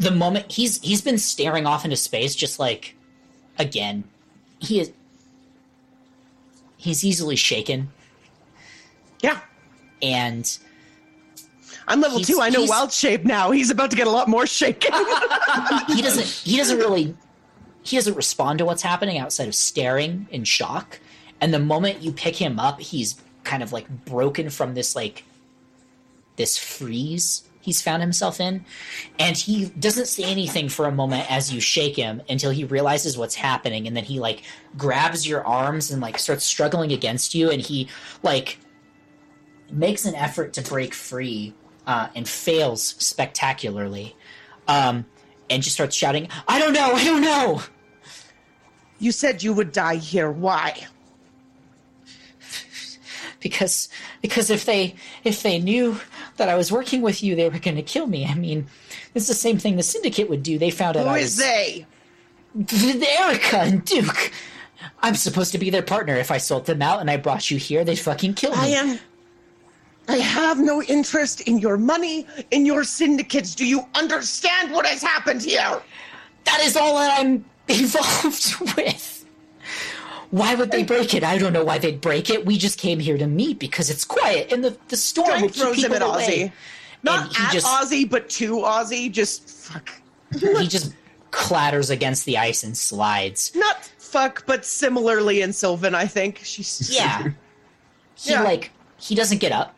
A: the moment he's he's been staring off into space just like again he is he's easily shaken
B: Yeah.
A: and
B: I'm level
A: He's-
B: two. I know wild shape now. He's about to get a lot more shaken.
A: he doesn't he doesn't really he doesn't respond to what's happening outside of staring in shock. And the moment you pick him up he's kind of like broken from this like this freeze he's found himself in. And he doesn't say anything for a moment as you shake him until he realizes what's happening. And then he like grabs your arms and like starts struggling against you. And he like makes an effort to break free uh, and fails spectacularly. Um, and just starts shouting, I don't know, I don't know.
B: You said you would die here. Why?
A: Because because if they if they knew that I was working with you, they were gonna kill me. I mean, it's the same thing the syndicate would do. They found out
B: Who
A: I
B: is
A: was
B: they?
A: Erica and Duke. I'm supposed to be their partner. If I sold them out and I brought you here, they'd fucking kill me.
B: I am. I have no interest in your money, in your syndicates. Do you understand what has happened here?
A: That is all that I'm involved with. Why would they break it? I don't know why they'd break it. We just came here to meet because it's quiet and the, the storm will keep
B: throws him
A: people
B: at
A: away.
B: Ozzy. Not at
A: just-
B: Ozzy, but to Ozzy. Just fuck.
A: he just clatters against the ice and slides.
B: Not fuck, but similarly in Sylvan, I think. She's
A: Yeah. He
B: Yeah.
A: like he doesn't get up,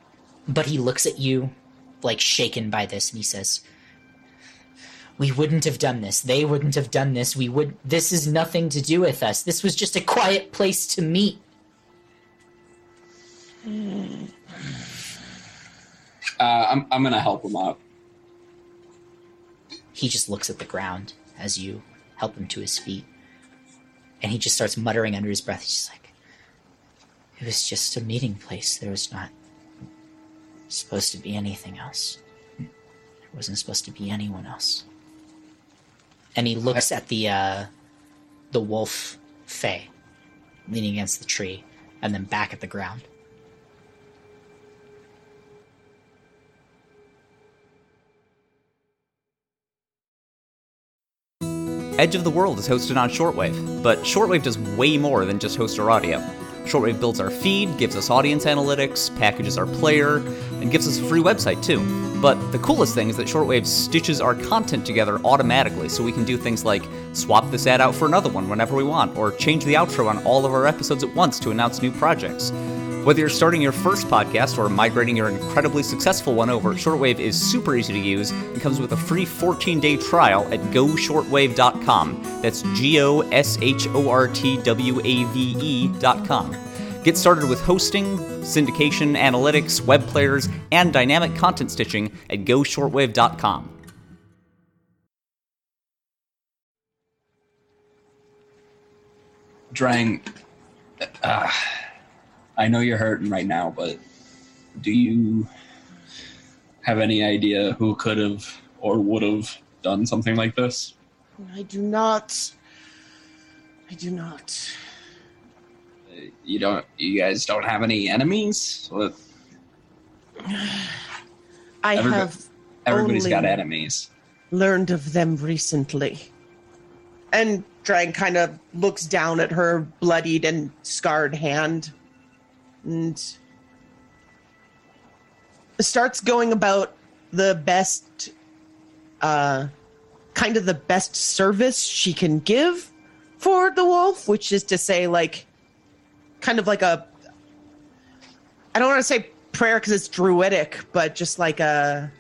A: but he looks at you like shaken by this and he says, "We wouldn't have done this. They wouldn't have done this. We would this is nothing to do with us. This was just a quiet place to meet."
C: Uh, I'm I'm gonna help him up.
A: He just looks at the ground as you help him to his feet. And he just starts muttering under his breath. He's just like, It was just a meeting place. There was not supposed to be anything else. There wasn't supposed to be anyone else. And he looks at the uh, the wolf Fey leaning against the tree, and then back at the ground.
D: Edge of the World is hosted on Shortwave, but Shortwave does way more than just host our audio. Shortwave builds our feed, gives us audience analytics, packages our player, and gives us a free website too. But the coolest thing is that Shortwave stitches our content together automatically so we can do things like swap this ad out for another one whenever we want, or change the outro on all of our episodes at once to announce new projects. Whether you're starting your first podcast or migrating your incredibly successful one over, Shortwave is super easy to use and comes with a free 14 day trial at goshortwave.com. That's G O S H O R T W A V E.com. Get started with hosting, syndication, analytics, web players, and dynamic content stitching at goshortwave.com.
C: Drang, uh, I know you're hurting right now, but do you have any idea who could have or would have done something like this?
B: I do not. I do not.
C: You don't. You guys don't have any enemies. Well,
B: I
C: Everybody-
B: have
C: Everybody's got enemies.
B: learned of them recently. And Drang kind of looks down at her bloodied and scarred hand and starts going about the best, uh, kind of the best service she can give for the wolf, which is to say, like, kind of like a, I don't want to say prayer because it's druidic, but just like a,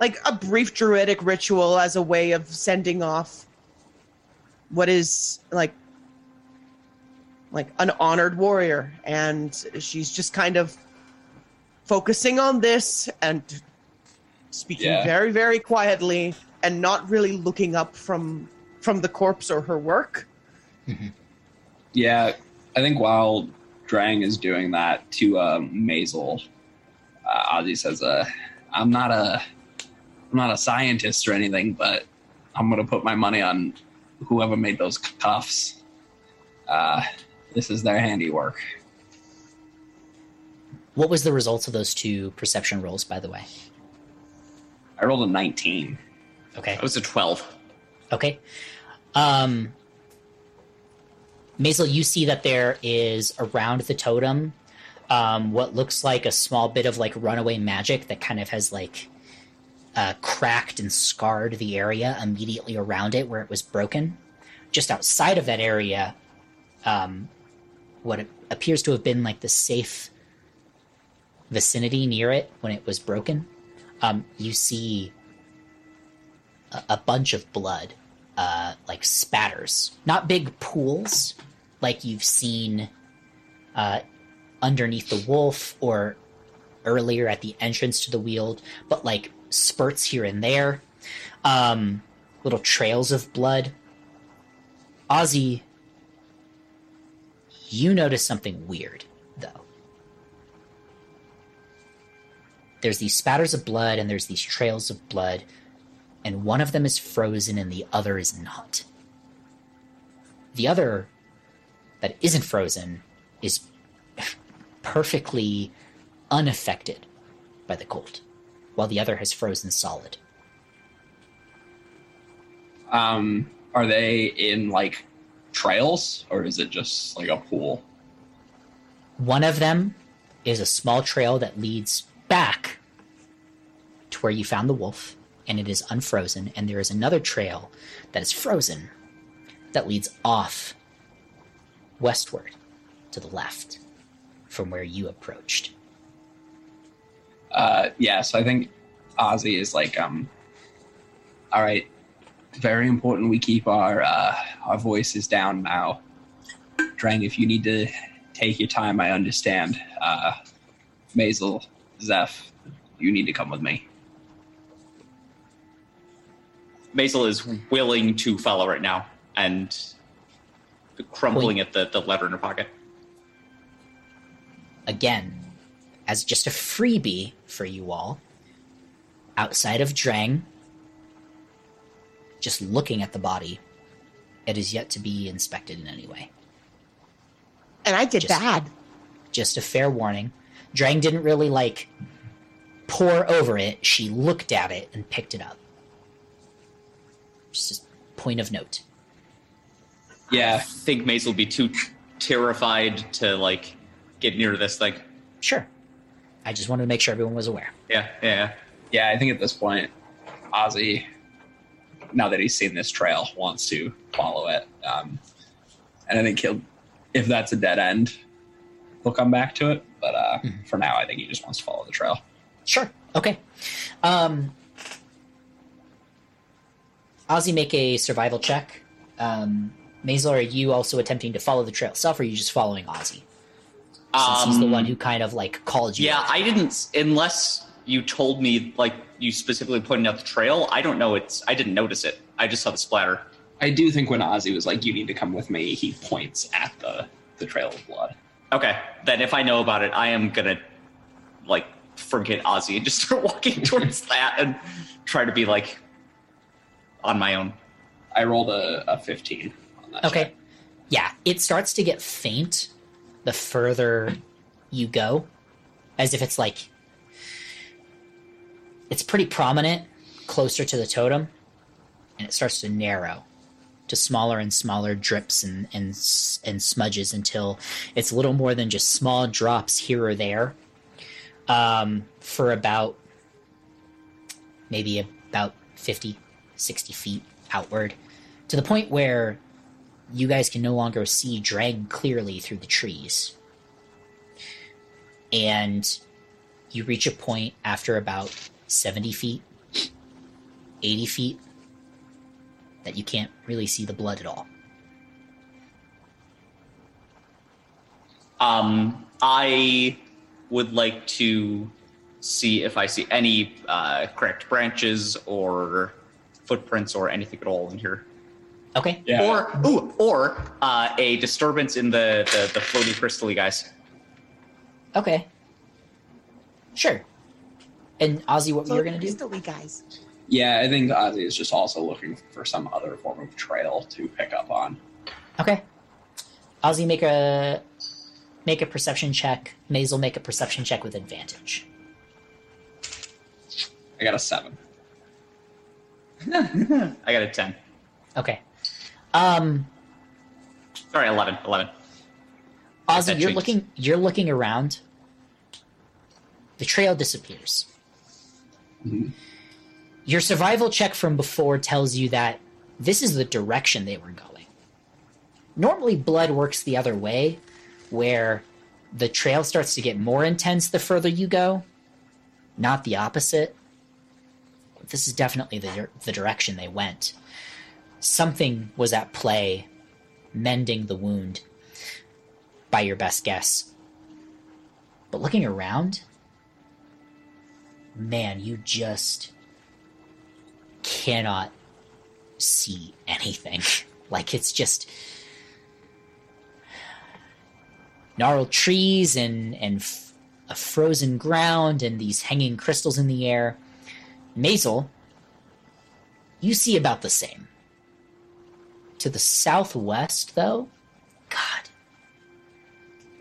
B: like a brief druidic ritual as a way of sending off what is like like an honored warrior and she's just kind of focusing on this and speaking
C: Yeah.
B: very very quietly and not really looking up from from the corpse or her work
C: Yeah, I think while Drang is doing that to um, Maisel, uh, Ozzy says, uh, "I'm not a, I'm not a scientist or anything, but I'm gonna put my money on whoever made those cuffs. Uh, this is their handiwork."
A: What was the results of those two perception rolls, by the way?
C: I rolled a 19.
A: Okay.
D: I was a 12.
A: Okay. Um, Maisel, you see that there is around the totem um, what looks like a small bit of like runaway magic that kind of has like uh, cracked and scarred the area immediately around it where it was broken. Just outside of that area, um, what appears to have been like the safe vicinity near it when it was broken, um, you see a, a bunch of blood uh, like spatters, not big pools like you've seen uh, underneath the wolf or earlier at the entrance to the weald, but like spurts here and there, um, little trails of blood. Ozzy, you notice something weird, though. There's these spatters of blood and there's these trails of blood and one of them is frozen and the other is not. The other that isn't frozen is perfectly unaffected by the cold, while the other has frozen solid.
C: Um, are they in like trails or is it just like a pool?
A: One of them is a small trail that leads back to where you found the wolf, and it is unfrozen. And there is another trail that is frozen that leads off westward to the left from where you approached.
C: Uh, yeah, so I think Ozzy is like, um, all right, very important we keep our uh, our voices down now. Drang, if you need to take your time, I understand. Uh, Maisel, Zeph, you need to come with me.
D: Maisel is willing to follow right now and crumpling at the, the letter in her pocket.
A: again, as just a freebie for you all, outside of Drang, just looking at the body, it is yet to be inspected in any way.
B: and i did
A: Just-
B: bad
A: Just a fair warning. Drang didn't really like pore over it, she looked at it and picked it up. Just a point of note.
C: Yeah, I
D: think Maisel would be too terrified to like get near this thing.
A: Sure. I just wanted to make sure everyone was aware.
D: Yeah, yeah.
C: yeah, I think at this point, Ozzy, now that he's seen this trail, wants to follow it. Um, and I think he'll, if that's a dead end, he'll come back to it. But uh, for now, I think he just wants to follow the trail.
A: Sure. Okay. Um, Ozzy, make a survival check. Um, Maisel, are you also attempting to follow the trail itself, or are you just following Ozzy? Since he's the
D: Um,
A: one who kind of like called you.
D: Yeah,
A: out.
D: I didn't unless you told me like you specifically pointed out the trail. I don't know. It's I didn't notice it. I just saw the splatter.
C: I do think when Ozzy was like, "You need to come with me," he points at the the trail of blood.
D: Okay, then if I know about it, I am gonna like forget Ozzy and just start walking towards that and try to be like on my own.
C: I rolled a, a fifteen on that.
A: Okay.
C: check.
A: Yeah, it starts to get faint the further you go, as if it's like it's pretty prominent closer to the totem, and it starts to narrow to smaller and smaller drips and and and smudges until it's little more than just small drops here or there, um, for about maybe about 50, 60 feet outward, to the point where you guys can no longer see Drang clearly through the trees. And you reach a point after about 70 feet 80 feet that you can't really see the blood at all.
D: Um, I would like to see if I see any uh, cracked branches or footprints or anything at all in here.
A: Okay.
E: Yeah.
D: Or ooh, or uh, a disturbance in the the, the floating crystally guys.
A: Okay. Sure. And Ozzy, what were you gonna do?
B: Crystally guys.
C: Yeah, I think Ozzy is just also looking for some other form of trail to pick up on.
A: Okay. Ozzy, make a make a perception check. Maisel, make a perception check with advantage.
C: I got a seven.
D: I got a ten.
A: Okay. Um,
D: Sorry, 11. 11.
A: Ozzy, you're
D: changes.
A: looking. You're looking around. The trail disappears.
C: Mhm.
A: Your survival check from before tells you that this is the direction they were going. Normally, blood works the other way, where the trail starts to get more intense the further you go, not the opposite. This is definitely the, the direction they went. Something was at play, mending the wound, by your best guess. But looking around, man, you just cannot see anything. like it's just gnarled trees and and f- a frozen ground and these hanging crystals in the air. Maisel, you see about the same. To the southwest, though,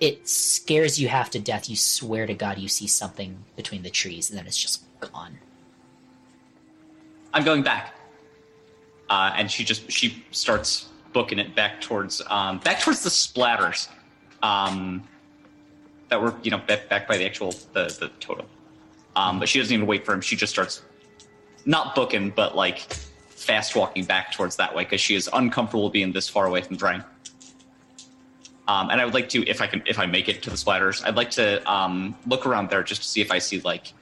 A: it scares you half to death. You swear to God you see something between the trees, and then it's just gone.
D: I'm going back. Uh, and she just she starts booking it back towards um, back towards the splatters um, that were you know back, back by the actual the the totem. Um, but she doesn't even wait for him. She just starts not booking, but like fast walking back towards that way because she is uncomfortable being this far away from Drang. Um, and I would like to, if I can, if I make it to the splatters, I'd like to um, look around there just to see if I see like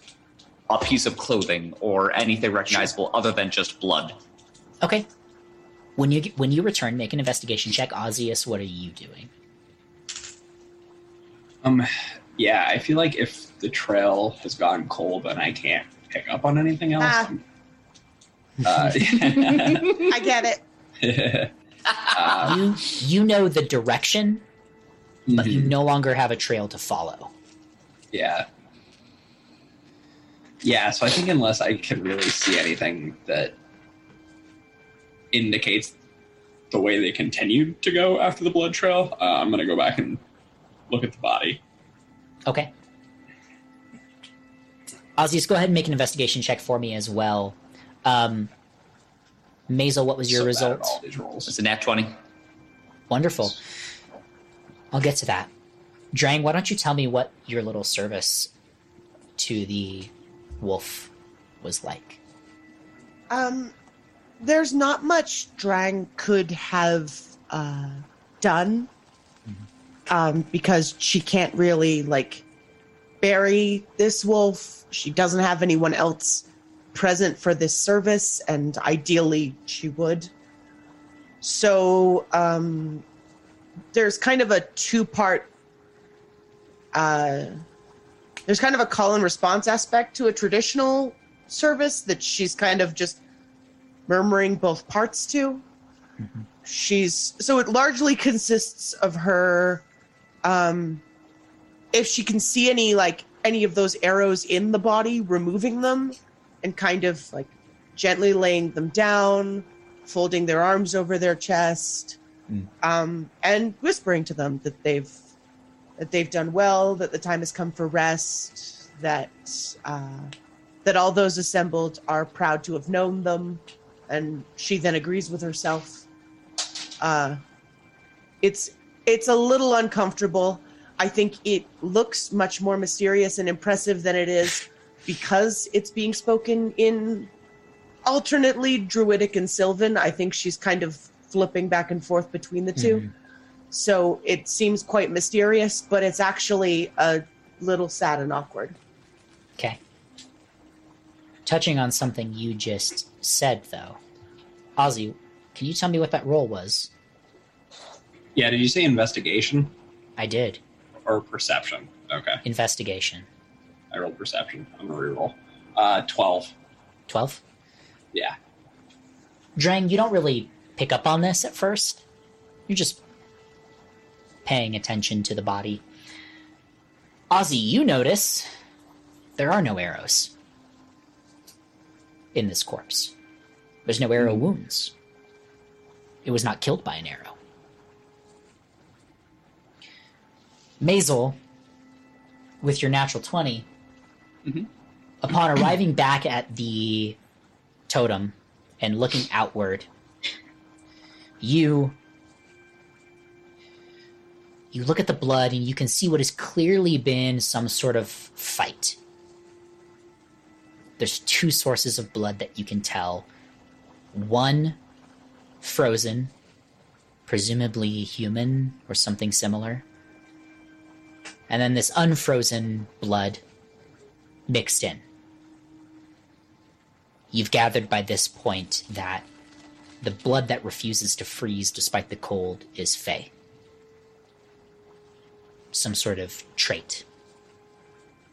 D: a piece of clothing or anything recognizable other than just blood.
A: Okay. When you when you return, make an investigation check. Ozius, what are you doing?
C: Um, yeah, I feel like if the trail has gone cold and I can't pick up on anything else,
B: Ah.
C: I'm- uh,
B: I get it.
C: uh,
A: You you know the direction, but you
C: mhm,
A: no longer have a trail to follow.
C: yeah, yeah. So I think unless I can really see anything that indicates the way they continued to go after the blood trail, uh, I'm gonna go back and look at the body.
A: Okay. Ozius, go ahead and make an investigation check for me as well. Um, Maisel, what was your
C: So
A: result?
C: all these rolls.
D: It's a nat 20.
A: Wonderful. I'll get to that. Drang, why don't you tell me what your little service to the wolf was like?
B: Um, there's not much Drang could have uh, done um, because she can't really like bury this wolf. She doesn't have anyone else present for this service, and ideally she would. So um, there's kind of a two-part. Uh, there's kind of a call and response aspect to a traditional service that she's kind of just murmuring both parts to. She's so it largely consists of her um if she can see any like any of those arrows in the body, removing them and kind of like gently laying them down, folding their arms over their chest, Um, and whispering to them that they've that they've done well, that the time has come for rest, that uh, that all those assembled are proud to have known them, and she then agrees with herself. Uh, it's it's a little uncomfortable. I think it looks much more mysterious and impressive than it is because it's being spoken in alternately Druidic and Sylvan. I think she's kind of flipping back and forth between the 2
A: Mhm.
B: So it seems quite mysterious, but it's actually a little sad and awkward.
A: Okay. Touching on something you just said, though, Ozzy, can you tell me what that roll was?
C: Yeah, did you say investigation
A: I did.
C: or perception? Okay,
A: Investigation.
C: I rolled perception. I'm gonna reroll. Uh, twelve.
A: 12?
C: Yeah.
A: Drang, you don't really pick up on this at first. You're just paying attention to the body. Ozzy, you notice there are no arrows in this corpse. There's no arrow wounds. It was not killed by an arrow. Maisel, with your natural 20,
D: Mhm.
A: upon arriving back at the totem and looking outward, you you look at the blood and you can see what has clearly been some sort of fight. There's two sources of blood that you can tell. One frozen, presumably human or something similar. And then this unfrozen blood mixed in. You've gathered by this point that the blood that refuses to freeze despite the cold is Fey. Some sort of trait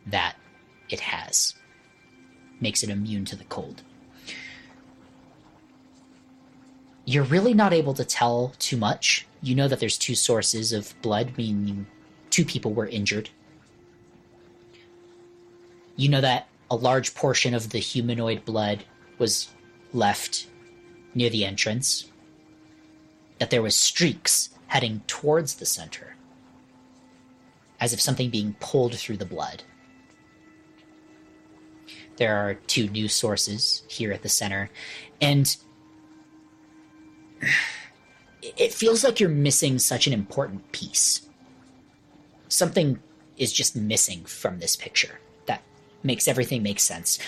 A: that it has makes it immune to the cold. You're really not able to tell too much. You know that there's two sources of blood, meaning two people were injured. You know that a large portion of the humanoid blood was left near the entrance. That there was streaks heading towards the center, as if something being pulled through the blood. There are two new sources here at the center, and it feels like you're missing such an important piece. Something is just missing from this picture makes everything make sense.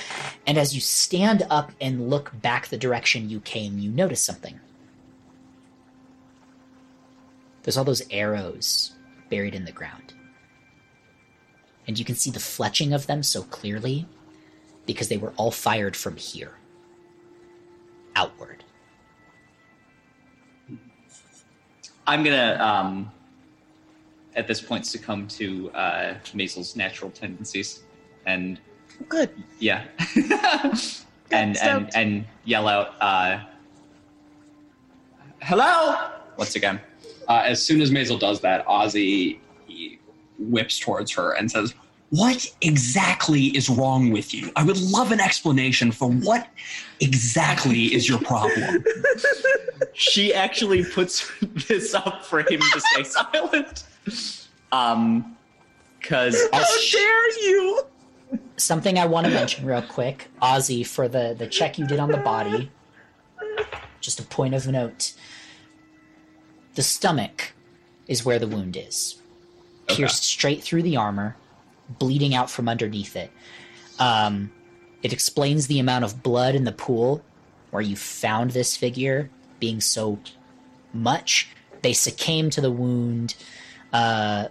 A: And as you stand up and look back the direction you came, you notice something. There's all those arrows buried in the ground. And you can see the fletching of them so clearly because they were all fired from here, outward.
D: I'm gonna, um, at this point, succumb to uh, Maisel's natural tendencies, and
B: Good.
D: yeah, and and
B: stoked.
D: and yell out, uh, "Hello!" once again.
C: Uh, as soon as Maisel does that, Ozzy whips towards her and says,
E: What exactly is wrong with you? I would love an explanation for what exactly is your problem.
D: She actually puts this up for him to stay silent, um, because
B: How dare you?
A: Something I want to mention real quick, Ozzy, for the the check you did on the body. Just a point of note. The stomach is where the wound is. Pierced straight through the armor, bleeding out from underneath it. Um, it explains the amount of blood in the pool where you found this figure being so much. They succumbed to the wound uh,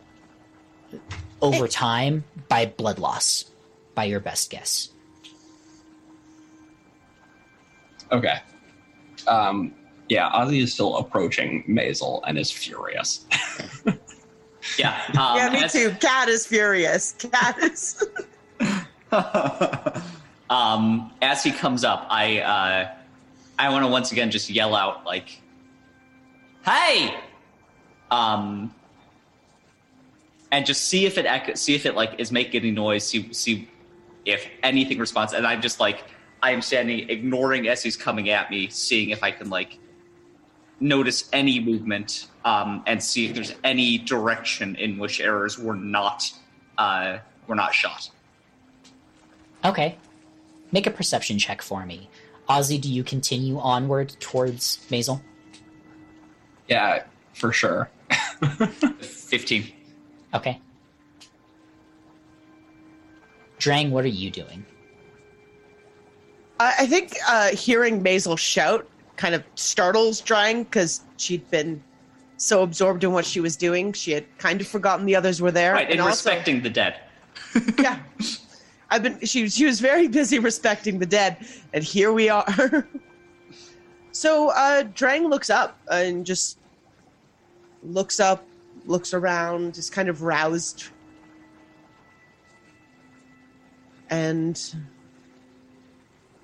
A: over time by blood loss, by your best guess.
C: "Okay." Um, yeah, Ozzy is still approaching Maisel and is furious.
D: yeah, um,
B: yeah, me
D: as-
B: too. Cat is furious. Cat is.
D: um, as he comes up, I uh, I want to once again just yell out like, "Hey!" Um, and just see if it echo- see if it like is making any noise. See see if anything responds. And I'm just like I am standing, ignoring as he's coming at me, seeing if I can like notice any movement um, and see if there's any direction in which errors were not uh, were not shot.
A: Okay. Make a perception check for me. Ozzy, do you continue onward towards Maisel?
C: yeah, for sure.
D: Fifteen.
A: Okay. Drang, what are you doing?
B: I I think uh, hearing Maisel shout kind of startles Drang because she'd been so absorbed in what she was doing, she had kind of forgotten the others were there.
D: Right, in
B: and also-
D: respecting the dead.
B: yeah. I've been she she was very busy respecting the dead, and here we are. so uh Drang looks up and just looks up, looks around, is kind of roused. And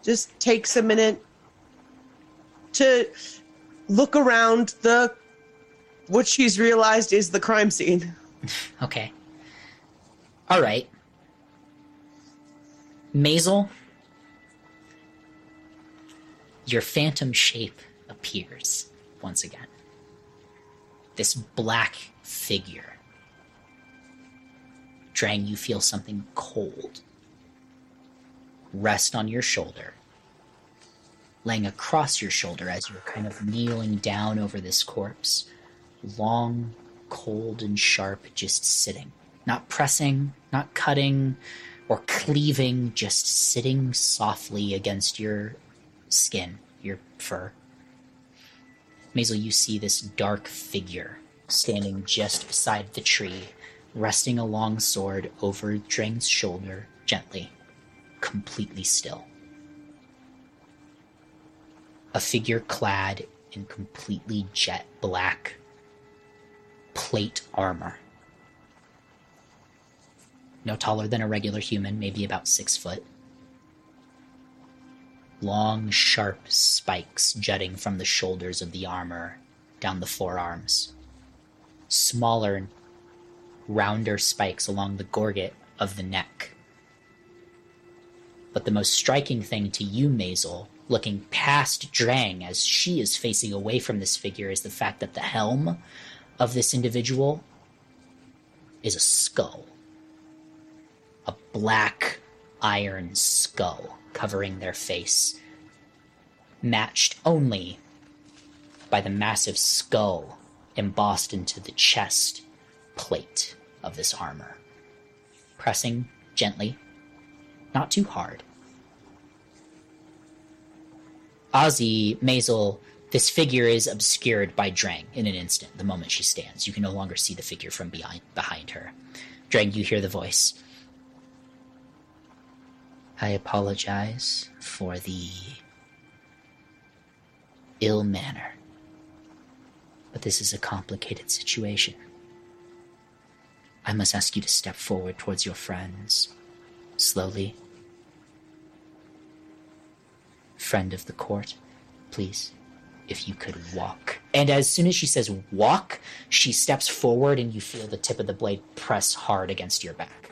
B: just takes a minute to look around the what she's realized is the crime scene.
A: Okay. All right. Maisel, your phantom shape appears once again. This black figure. Drang, you feel something cold rest on your shoulder, laying across your shoulder as you're kind of kneeling down over this corpse. Long, cold, and sharp, just sitting. Not pressing, not cutting, or cleaving, just sitting softly against your skin, your fur. Maisel, you see this dark figure standing just beside the tree, resting a long sword over Drang's shoulder gently, completely still. A figure clad in completely jet black plate armor. No taller than a regular human, maybe about six foot. Long, sharp spikes jutting from the shoulders of the armor down the forearms. Smaller, rounder spikes along the gorget of the neck. But the most striking thing to you, Maisel, looking past Drang as she is facing away from this figure, is the fact that the helm of this individual is a skull. A black iron skull covering their face, matched only by the massive skull embossed into the chest plate of this armor. Pressing gently, not too hard. Ozzy, Maisel, this figure is obscured by Drang in an instant, the moment she stands. You can no longer see the figure from behind behind her. Drang, you hear the voice. I apologize for the ill manner. But this is a complicated situation. I must ask you to step forward towards your friends. Slowly. Friend of the court, please, if you could walk. And as soon as she says walk, she steps forward and you feel the tip of the blade press hard against your back.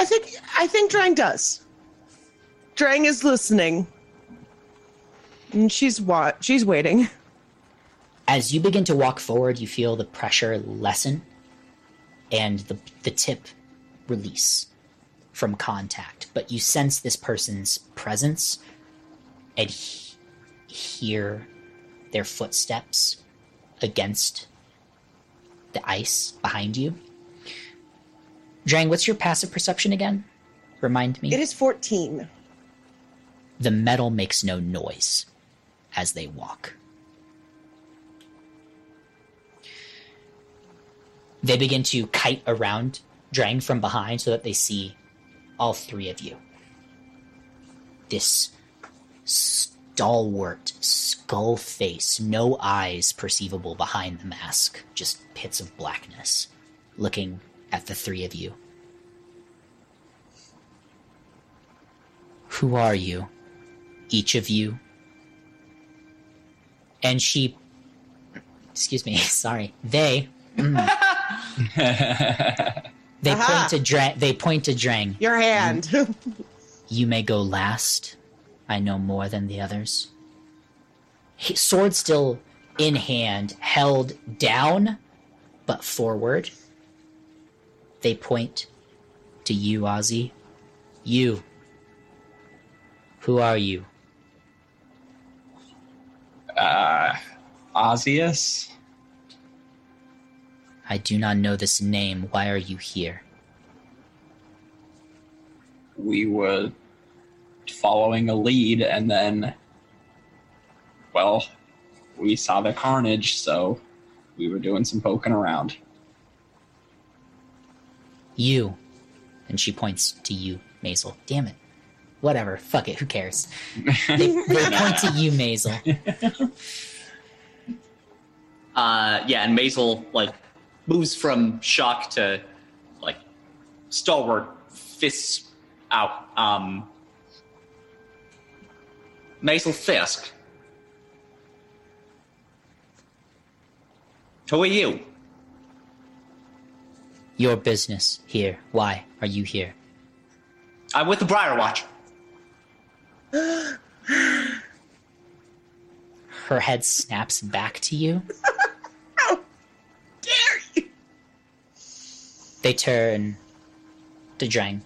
B: I think I think Drang does. Drang is listening. And she's what? She's waiting.
A: As you begin to walk forward, you feel the pressure lessen and the, the tip release from contact. But you sense this person's presence and he- hear their footsteps against the ice behind you. Drang, what's your passive perception again? Remind me.
B: It is 14.
A: the metal makes no noise as they walk. They begin to kite around Drang from behind so that they see all three of you. This stalwart skull face, no eyes perceivable behind the mask, just pits of blackness, looking at the three of you. Who are you? Each of you. And she. Excuse me, sorry. They. mm, they
B: Aha.
A: point to Drang. They point to Drang.
B: Your hand.
A: You may go last. I know more than the others. He, sword still in hand, held down, but forward. They point to you, Ozzy. You. Who are you?
E: uh, Ozius?
A: I do not know this name. Why are you here?
E: we were following a lead and then well we saw the carnage so we were doing some poking around
A: You. And she points to you, Maisel. Damn it. Whatever. Fuck it. Who cares? They, they point to you, Maisel.
D: Uh, yeah, and Maisel like moves from shock to like stalwart, fists out. Um, Maisel Fisk. Who are you?
A: Your business here. Why are you here?
D: I'm with the Briar Watch.
A: Her head snaps back to you. They turn to Drang.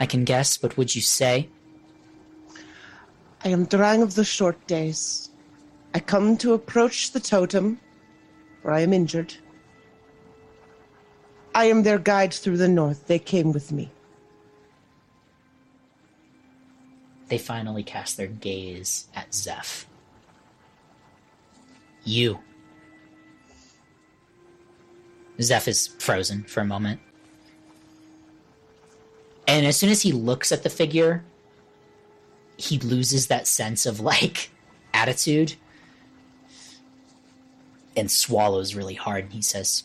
A: I can guess, but would you say?
B: I am Drang of the Short Days. I come to approach the totem, where I am injured. I am their guide through the north. They came with me.
A: They finally cast their gaze at Zeph. You. Zeph is frozen for a moment. And as soon as he looks at the figure, he loses that sense of like attitude and swallows really hard. And he says,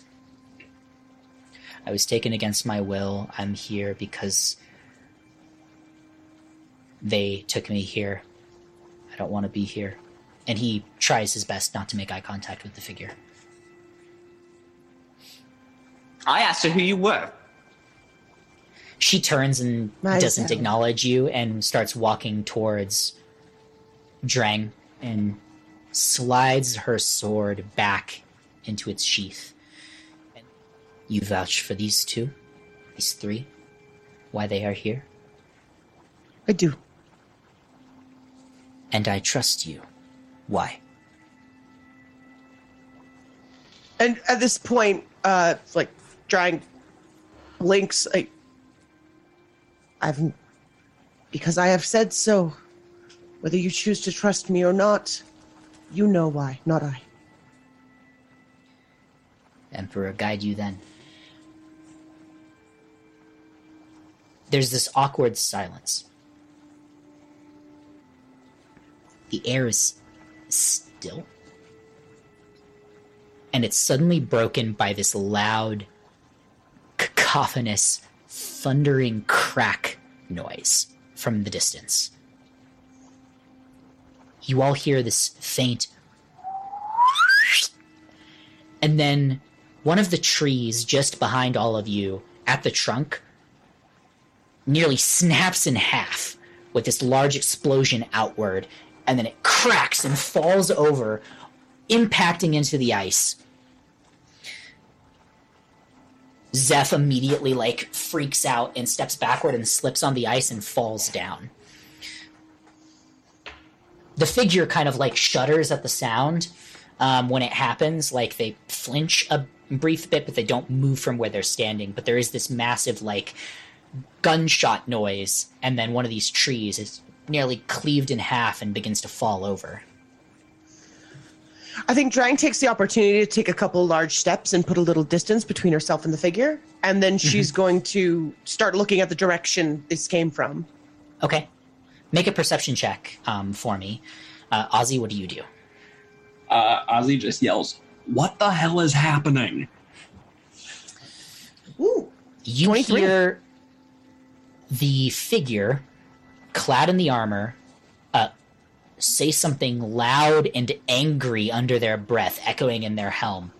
A: I was taken against my will. I'm here because they took me here. I don't want to be here. And he tries his best not to make eye contact with the figure.
D: I asked her who you were.
A: She turns and
B: Myself.
A: doesn't acknowledge you and starts walking towards Drang and slides her sword back into its sheath. You vouch for these two? These three? Why they are here?
B: I do.
A: And I trust you. Why?
B: And at this point, uh, like, Drang blinks. I, I've, because I have said so. Whether you choose to trust me or not, you know why, not I.
A: Emperor, guide you then. There's this awkward silence. The air is still. And it's suddenly broken by this loud, cacophonous, thundering crack noise from the distance. You all hear this faint and then one of the trees just behind all of you at the trunk nearly snaps in half with this large explosion outward and then it cracks and falls over impacting into the ice zeph immediately like freaks out and steps backward and slips on the ice and falls down the figure kind of like shudders at the sound um, when it happens. Like they flinch a brief bit, but they don't move from where they're standing. But there is this massive like gunshot noise, and then one of these trees is nearly cleaved in half and begins to fall over.
B: I think Drang takes the opportunity to take a couple large steps and put a little distance between herself and the figure, and then she's going to start looking at the direction this came from.
A: Okay, make a perception check um, for me, uh, Ozzy. What do you do?
E: Uh, Ozzy just yells, "What the hell is happening?"
B: Ooh,
A: You
B: 23.
A: hear the figure, clad in the armor, say something loud and angry under their breath, echoing in their helm.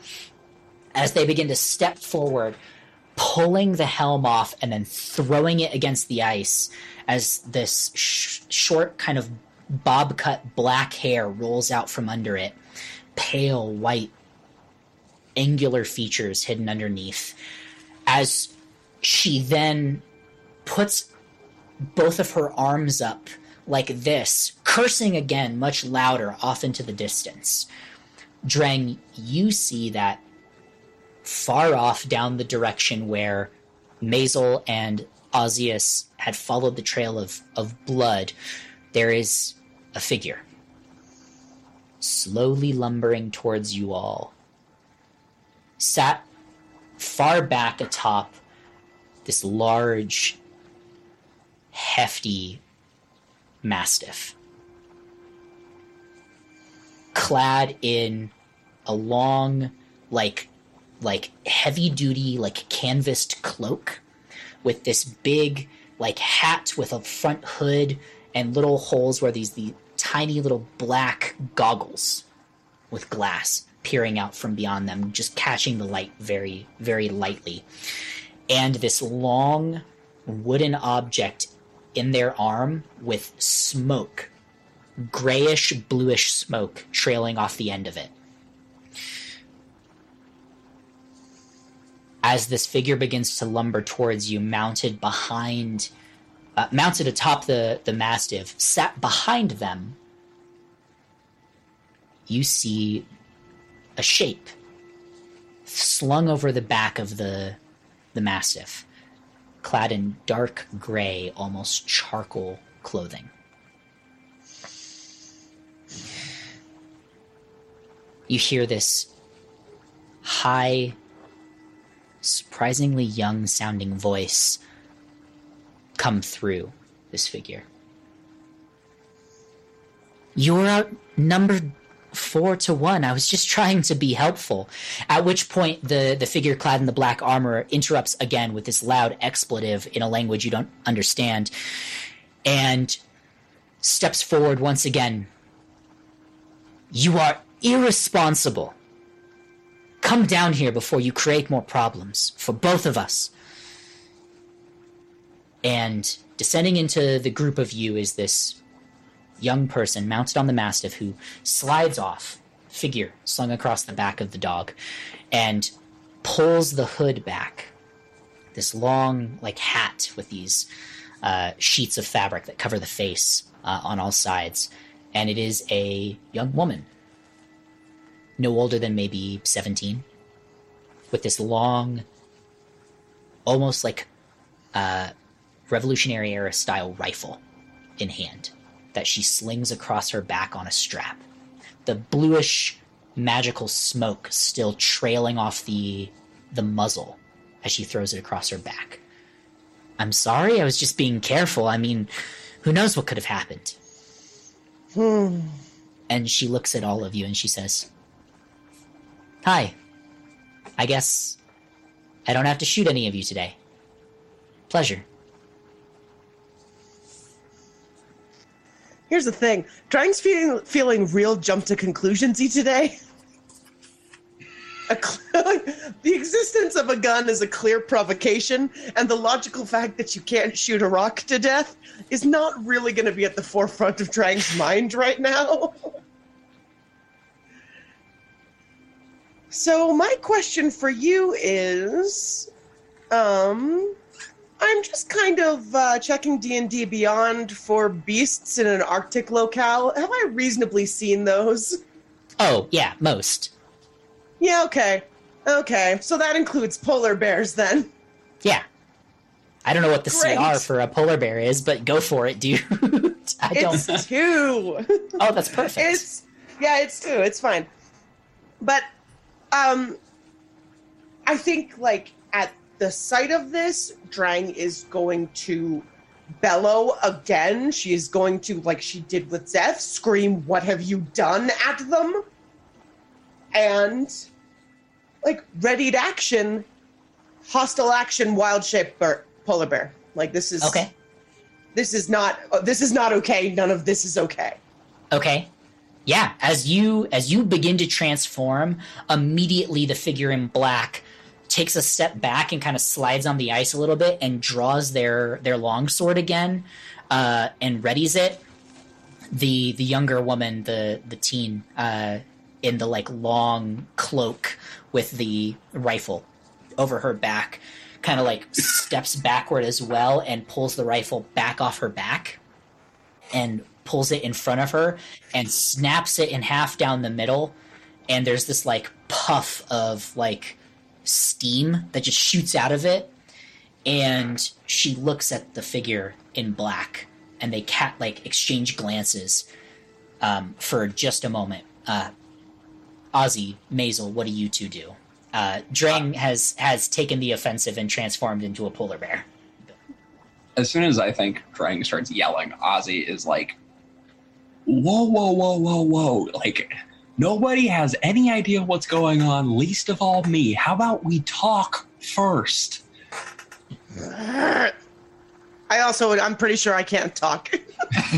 A: As they begin to step forward, pulling the helm off and then throwing it against the ice, as this sh- short, kind of bob cut black hair rolls out from under it, pale white, angular features hidden underneath as she then puts both of her arms up like this, cursing again much louder off into the distance. Drang, you see that far off down the direction where Maisel and Ozius had followed the trail of, of blood, there is a figure slowly lumbering towards you all. Sat far back atop this large, hefty mastiff, clad in a long, like, like heavy duty, like canvassed cloak, with this big, like hat with a front hood and little holes where these the tiny little black goggles with glass peering out from beyond them, just catching the light very, very lightly. And this long wooden object in their arm with smoke, grayish, bluish smoke trailing off the end of it. As this figure begins to lumber towards you, mounted behind, uh, mounted atop the, the mastiff, sat behind them, you see a shape slung over the back of the the mastiff, clad in dark gray, almost charcoal clothing. You hear this high, surprisingly young sounding voice come through this figure. You're outnumbered four to one. I was just trying to be helpful. At which point, the the figure clad in the black armor interrupts again with this loud expletive in a language you don't understand, and steps forward once again. You are irresponsible. Come down here before you create more problems for both of us. And descending into the group of you is this young person mounted on the mastiff who slides off, figure slung across the back of the dog, and pulls the hood back. This long, like, hat with these uh, sheets of fabric that cover the face uh, on all sides. And it is a young woman, no older than maybe 17, with this long, almost like uh, Revolutionary era style rifle in hand that she slings across her back on a strap. The bluish magical smoke still trailing off the the muzzle as she throws it across her back. I'm sorry, I was just being careful. I mean, who knows what could have happened?
B: Hmm.
A: And she looks at all of you and she says, Hi. I guess I don't have to shoot any of you today. Pleasure.
B: Here's the thing. Drang's feeling feeling real jump to conclusionsy today. The existence of a gun is a clear provocation, and the logical fact that you can't shoot a rock to death is not really going to be at the forefront of Drang's mind right now. so my question for you is, um, I'm just kind of uh, checking D and D Beyond for beasts in an Arctic locale. Have I reasonably seen those?
A: Oh, yeah, most.
B: Yeah. Okay. Okay. So that includes polar bears then.
A: Yeah. I don't know what the
B: Great.
A: CR for a polar bear is, but go for it, dude. I don't.
B: It's two.
A: Oh, that's perfect.
B: It's yeah, it's two. It's fine. But um I think like the sight of this, Drang is going to bellow again. She is going to, like she did with Zeph, scream, What have you done at them? And like readied action, hostile action, wild shape bear, polar bear. Like this is
A: okay.
B: this is not oh, this is not okay. None of this is okay.
A: Okay. Yeah, as you as you begin to transform, immediately the figure in black takes a step back and kind of slides on the ice a little bit and draws their their longsword again uh, and readies it. The the younger woman, the the teen, uh, in the like long cloak with the rifle over her back, kind of like steps backward as well and pulls the rifle back off her back and pulls it in front of her and snaps it in half down the middle and there's this like puff of like steam that just shoots out of it and she looks at the figure in black and they cat like exchange glances um, for just a moment uh, ozzy mazel what do you two do Uh, Drang has has taken the offensive and transformed into a polar bear.
E: As soon as I think Drang starts yelling, Ozzy is like, "Whoa, whoa, whoa, whoa, whoa!" Like nobody has any idea what's going on, least of all me. How about we talk first?
B: I also, I'm pretty sure I can't talk.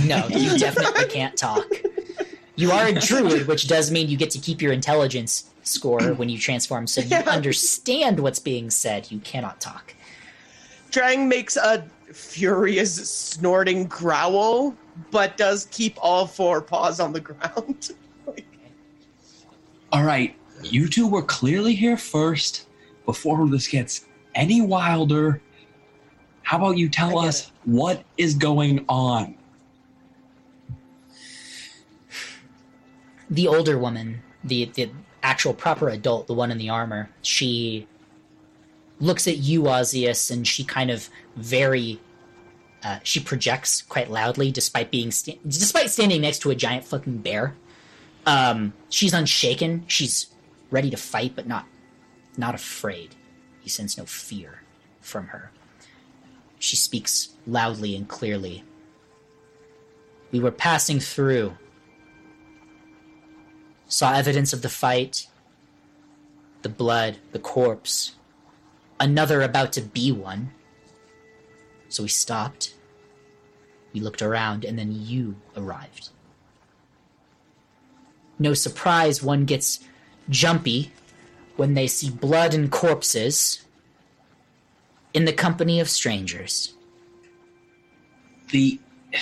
A: No, you definitely can't talk. You are a druid, which does mean you get to keep your intelligence score when you transform, so you
B: Yeah.
A: understand what's being said. You cannot talk.
B: Drang makes a furious snorting growl, but does keep all four paws on the ground.
E: All right, you two were clearly here first. Before this gets any wilder, how about you tell us what is going on?
A: the older woman, the the actual proper adult, the one in the armor, she looks at you, Ozius, and she kind of very uh, she projects quite loudly, despite being sta- despite standing next to a giant fucking bear. Um, she's unshaken. She's ready to fight, but not not afraid. You sense no fear from her. She speaks loudly and clearly. We were passing through saw evidence of the fight, the blood, the corpse, another about to be one. So we stopped. We looked around, and then you arrived. No surprise, one gets jumpy when they see blood and corpses in the company of strangers.
E: The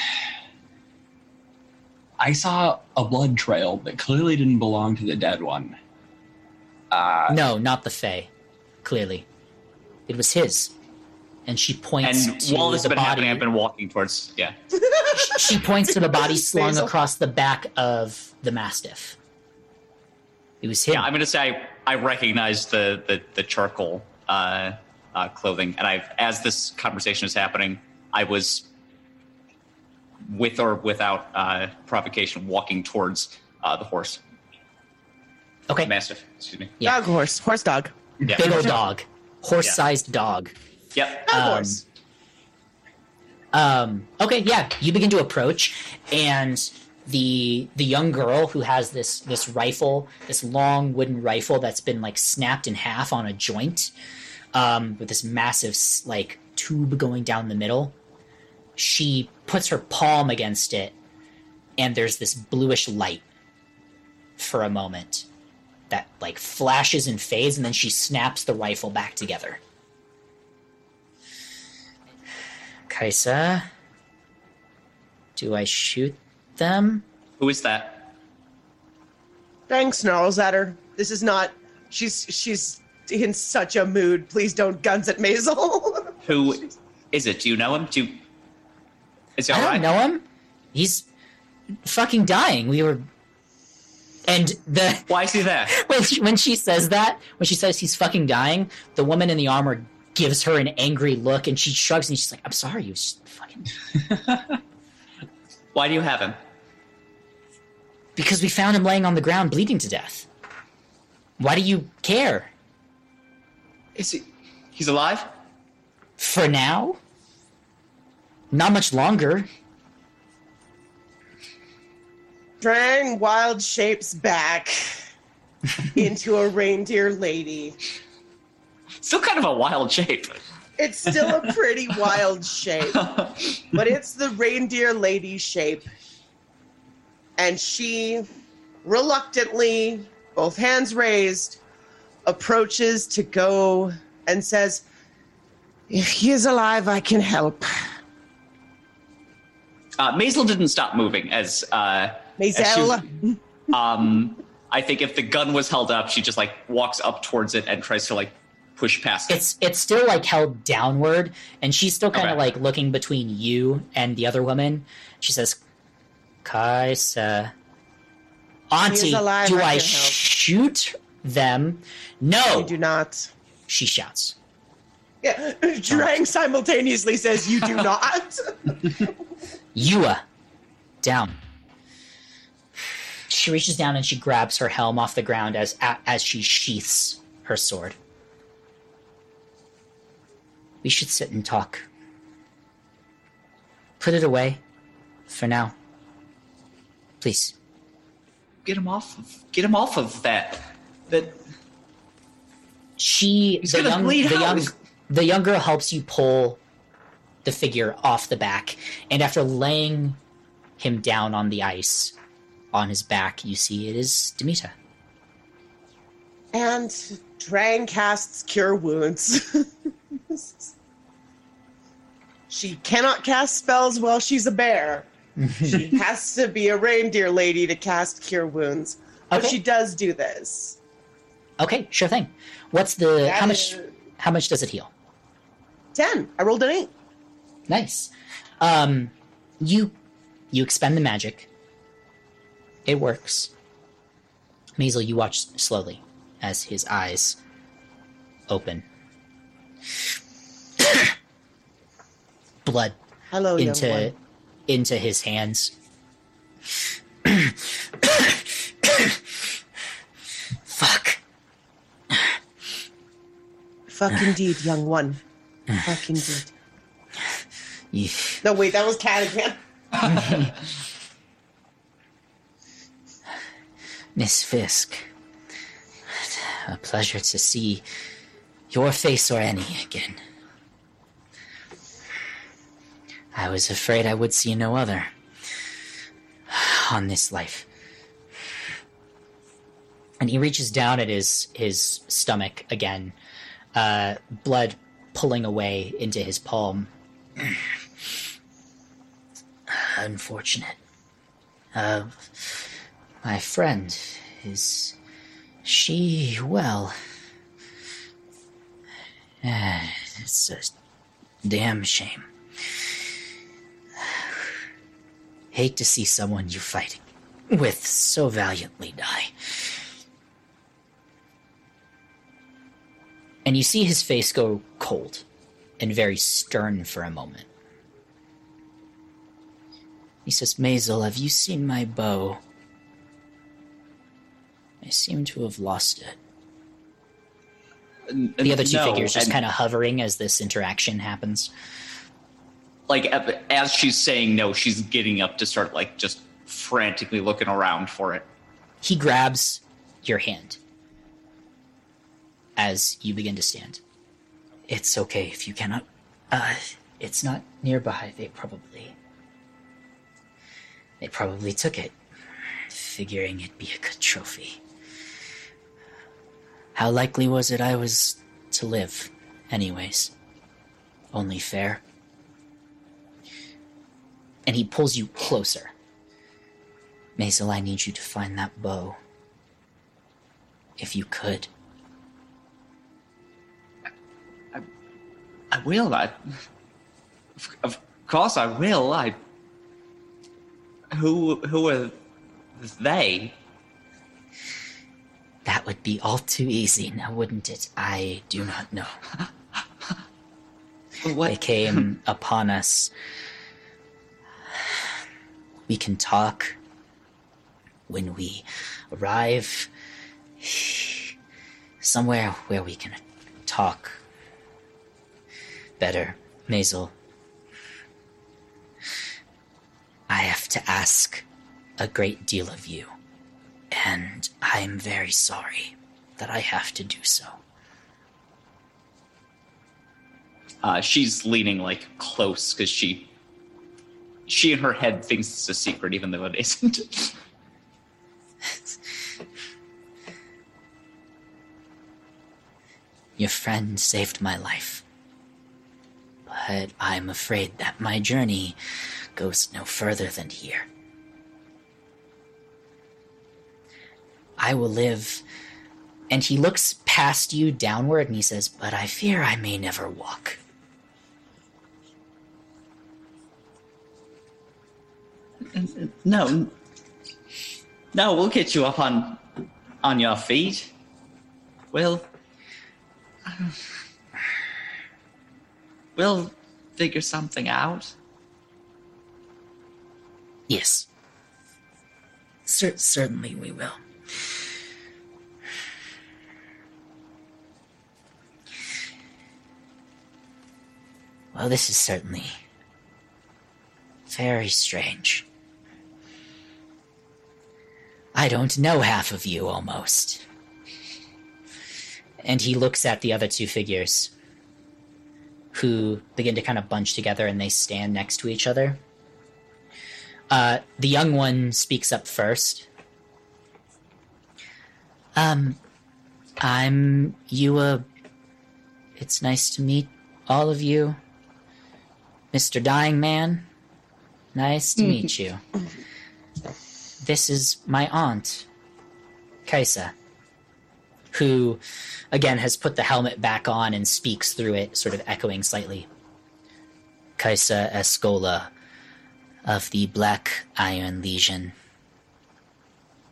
E: I saw a blood trail that clearly didn't belong to the dead one. Uh,
A: No, not the Fae. Clearly, it was his. And she points
D: And
A: to
D: while this
A: the
D: has been
A: body.
D: happening, I've been walking towards. Yeah.
A: she points to the body slung
B: Basil.
A: across the back of the mastiff. It was him.
D: Yeah, I'm gonna say I, I recognize the the, the charcoal uh, uh, clothing, and I've as this conversation is happening, I was with or without uh, provocation walking towards uh, the horse,
A: okay,
D: mastiff. Excuse me.
A: Yeah.
B: Dog horse, horse dog.
D: Yeah.
A: big old dog, horse-sized dog.
D: Yep.
B: Of
A: Um,
B: horse.
A: Um, okay, yeah, you begin to approach, and the the young girl who has this this rifle, this long wooden rifle that's been like snapped in half on a joint, um, with this massive like tube going down the middle. She puts her palm against it, and there's this bluish light for a moment that like flashes and fades, and then she snaps the rifle back together. Kaisa, do I shoot them?
D: Who is that?
B: Drang snarls at her. This is not. She's she's in such a mood. Please don't guns at Maisel.
D: Who is it? Do you know him? Do you, is he
A: I don't
D: right?
A: know him. He's fucking dying. We were, and the
D: Why is he there?
A: when she, when she says that, when she says he's fucking dying, the woman in the armor gives her an angry look, and she shrugs and she's like, "I'm sorry, you was just fucking."
D: Why do you have him?
A: Because we found him laying on the ground, bleeding to death. Why do you care?
D: Is he? He's alive.
A: For now, not much longer.
B: Drang wild shapes back into a reindeer lady.
D: Still kind of a wild shape.
B: It's still a pretty wild shape, but it's the reindeer lady shape. And she reluctantly, both hands raised, approaches to go and says, If he is alive, I can help.
D: Uh, Maisel didn't stop moving as uh, as she
B: Maisel.
D: um, I think if the gun was held up, she just like walks up towards it and tries to like push past it.
A: It's it's still like held downward, and she's still kind of
D: Okay.
A: like looking between you and the other woman. She says, "Kaisa, Auntie,
B: alive,
A: do
B: I
A: I
B: can help."
A: shoot them?" No,
B: I do not.
A: she shouts.
B: Yeah, Drang simultaneously says, You do not.
A: Yua, down. She reaches down and she grabs her helm off the ground as as she sheaths her sword. We should sit and talk. Put it away for now. Please.
D: Get him off. Of, get him off of that. That
A: She
D: He's
A: the young
D: bleed
A: the
D: out.
A: young the young girl helps you pull the figure off the back, and after laying him down on the ice on his back, you see it is Demeter.
B: And Drang casts Cure Wounds. she cannot cast spells while she's a bear. she has to be a reindeer lady to cast Cure Wounds. But
A: Okay.
B: she does do this.
A: Okay, sure thing. What's the how
B: That
A: much
B: is-
A: how much does it heal?
B: 10. I rolled an 8.
A: Nice. Um, you you expend the magic. It works. Maisel, you watch slowly as his eyes open. Blood
B: Hello,
A: into into his hands. Fuck.
B: Fuck indeed, young one. Fuck indeed. No, wait, that was Kat again.
A: Miss Fisk. A pleasure to see your face or any again. I was afraid I would see no other on this life. And he reaches down at his his stomach again, uh, blood pulling away into his palm. Unfortunate. Uh, my friend, is she well? Eh, It's a damn shame. Hate to see someone you're fighting with so valiantly die. And you see his face go cold and very stern for a moment. He says, Maisel, have you seen my bow? I seem to have lost it. The other two
D: No,
A: figures just kind of hovering as this interaction happens.
D: Like as she's saying no, she's getting up to start like just frantically looking around for it.
A: He grabs your hand as you begin to stand. It's okay if you cannot. Uh, it's not nearby. They probably. They probably took it, figuring it'd be a good trophy. How likely was it I was to live, anyways? Only fair. And he pulls you closer. Maisel, I need you to find that bow. If you could.
D: I I will. I, of, course, I will. I. Who who are they?
A: That would be all too easy, now wouldn't it? I do not know. They
D: What?
A: came upon us. We can talk when we arrive somewhere where we can talk better. Maisel, I have to ask a great deal of you, and I'm very sorry that I have to do so.
D: Uh, she's leaning like close because she, she in her head thinks it's a secret, even though it isn't.
A: Your friend saved my life. But I'm afraid that my journey goes no further than here. I will live. And he looks past you downward and he says, But I fear I may never walk.
D: No. No, we'll get you up on on your feet. We'll we'll figure something out.
A: Yes. C- certainly we will. Well, this is certainly very strange. I don't know half of you almost. And he looks at the other two figures who begin to kind of bunch together and they stand next to each other. Uh, the young one speaks up first. Um, I'm Yua. It's nice to meet all of you. Mr. Dying Man, nice to meet you. This is my aunt, Kaisa, who, again, has put the helmet back on and speaks through it, sort of echoing slightly. Kaisa Escola of the Black Iron Legion.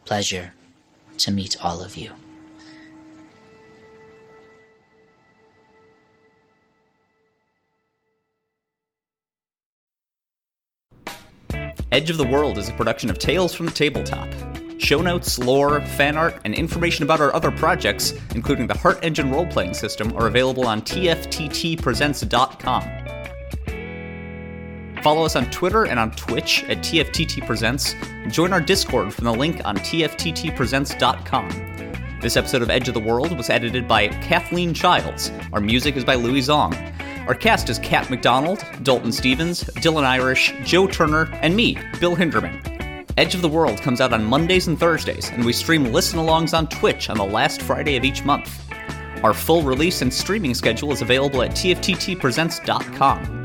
A: Pleasure to meet all of you.
D: Edge of the World is a production of Tales from the Tabletop. Show notes, lore, fan art, and information about our other projects, including the Heart Engine role playing system, are available on tfttpresents.com. Follow us on Twitter and on Twitch at tfttpresents, and join our Discord from the link on tfttpresents.com. This episode of Edge of the World was edited by Kathleen Childs. Our music is by Louie Zong. Our cast is Kat McDonald, Dalton Stevens, Dylan Irish, Joe Turner, and me, Bill Hinderman. Edge of the World comes out on Mondays and Thursdays, and we stream listen alongs on Twitch on the last Friday of each month. Our full release and streaming schedule is available at tfttpresents.com.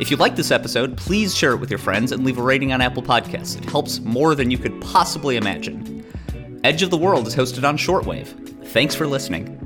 D: If you like this episode, please share it with your friends and leave a rating on Apple Podcasts. It helps more than you could possibly imagine. Edge of the World is hosted on Shortwave. Thanks for listening.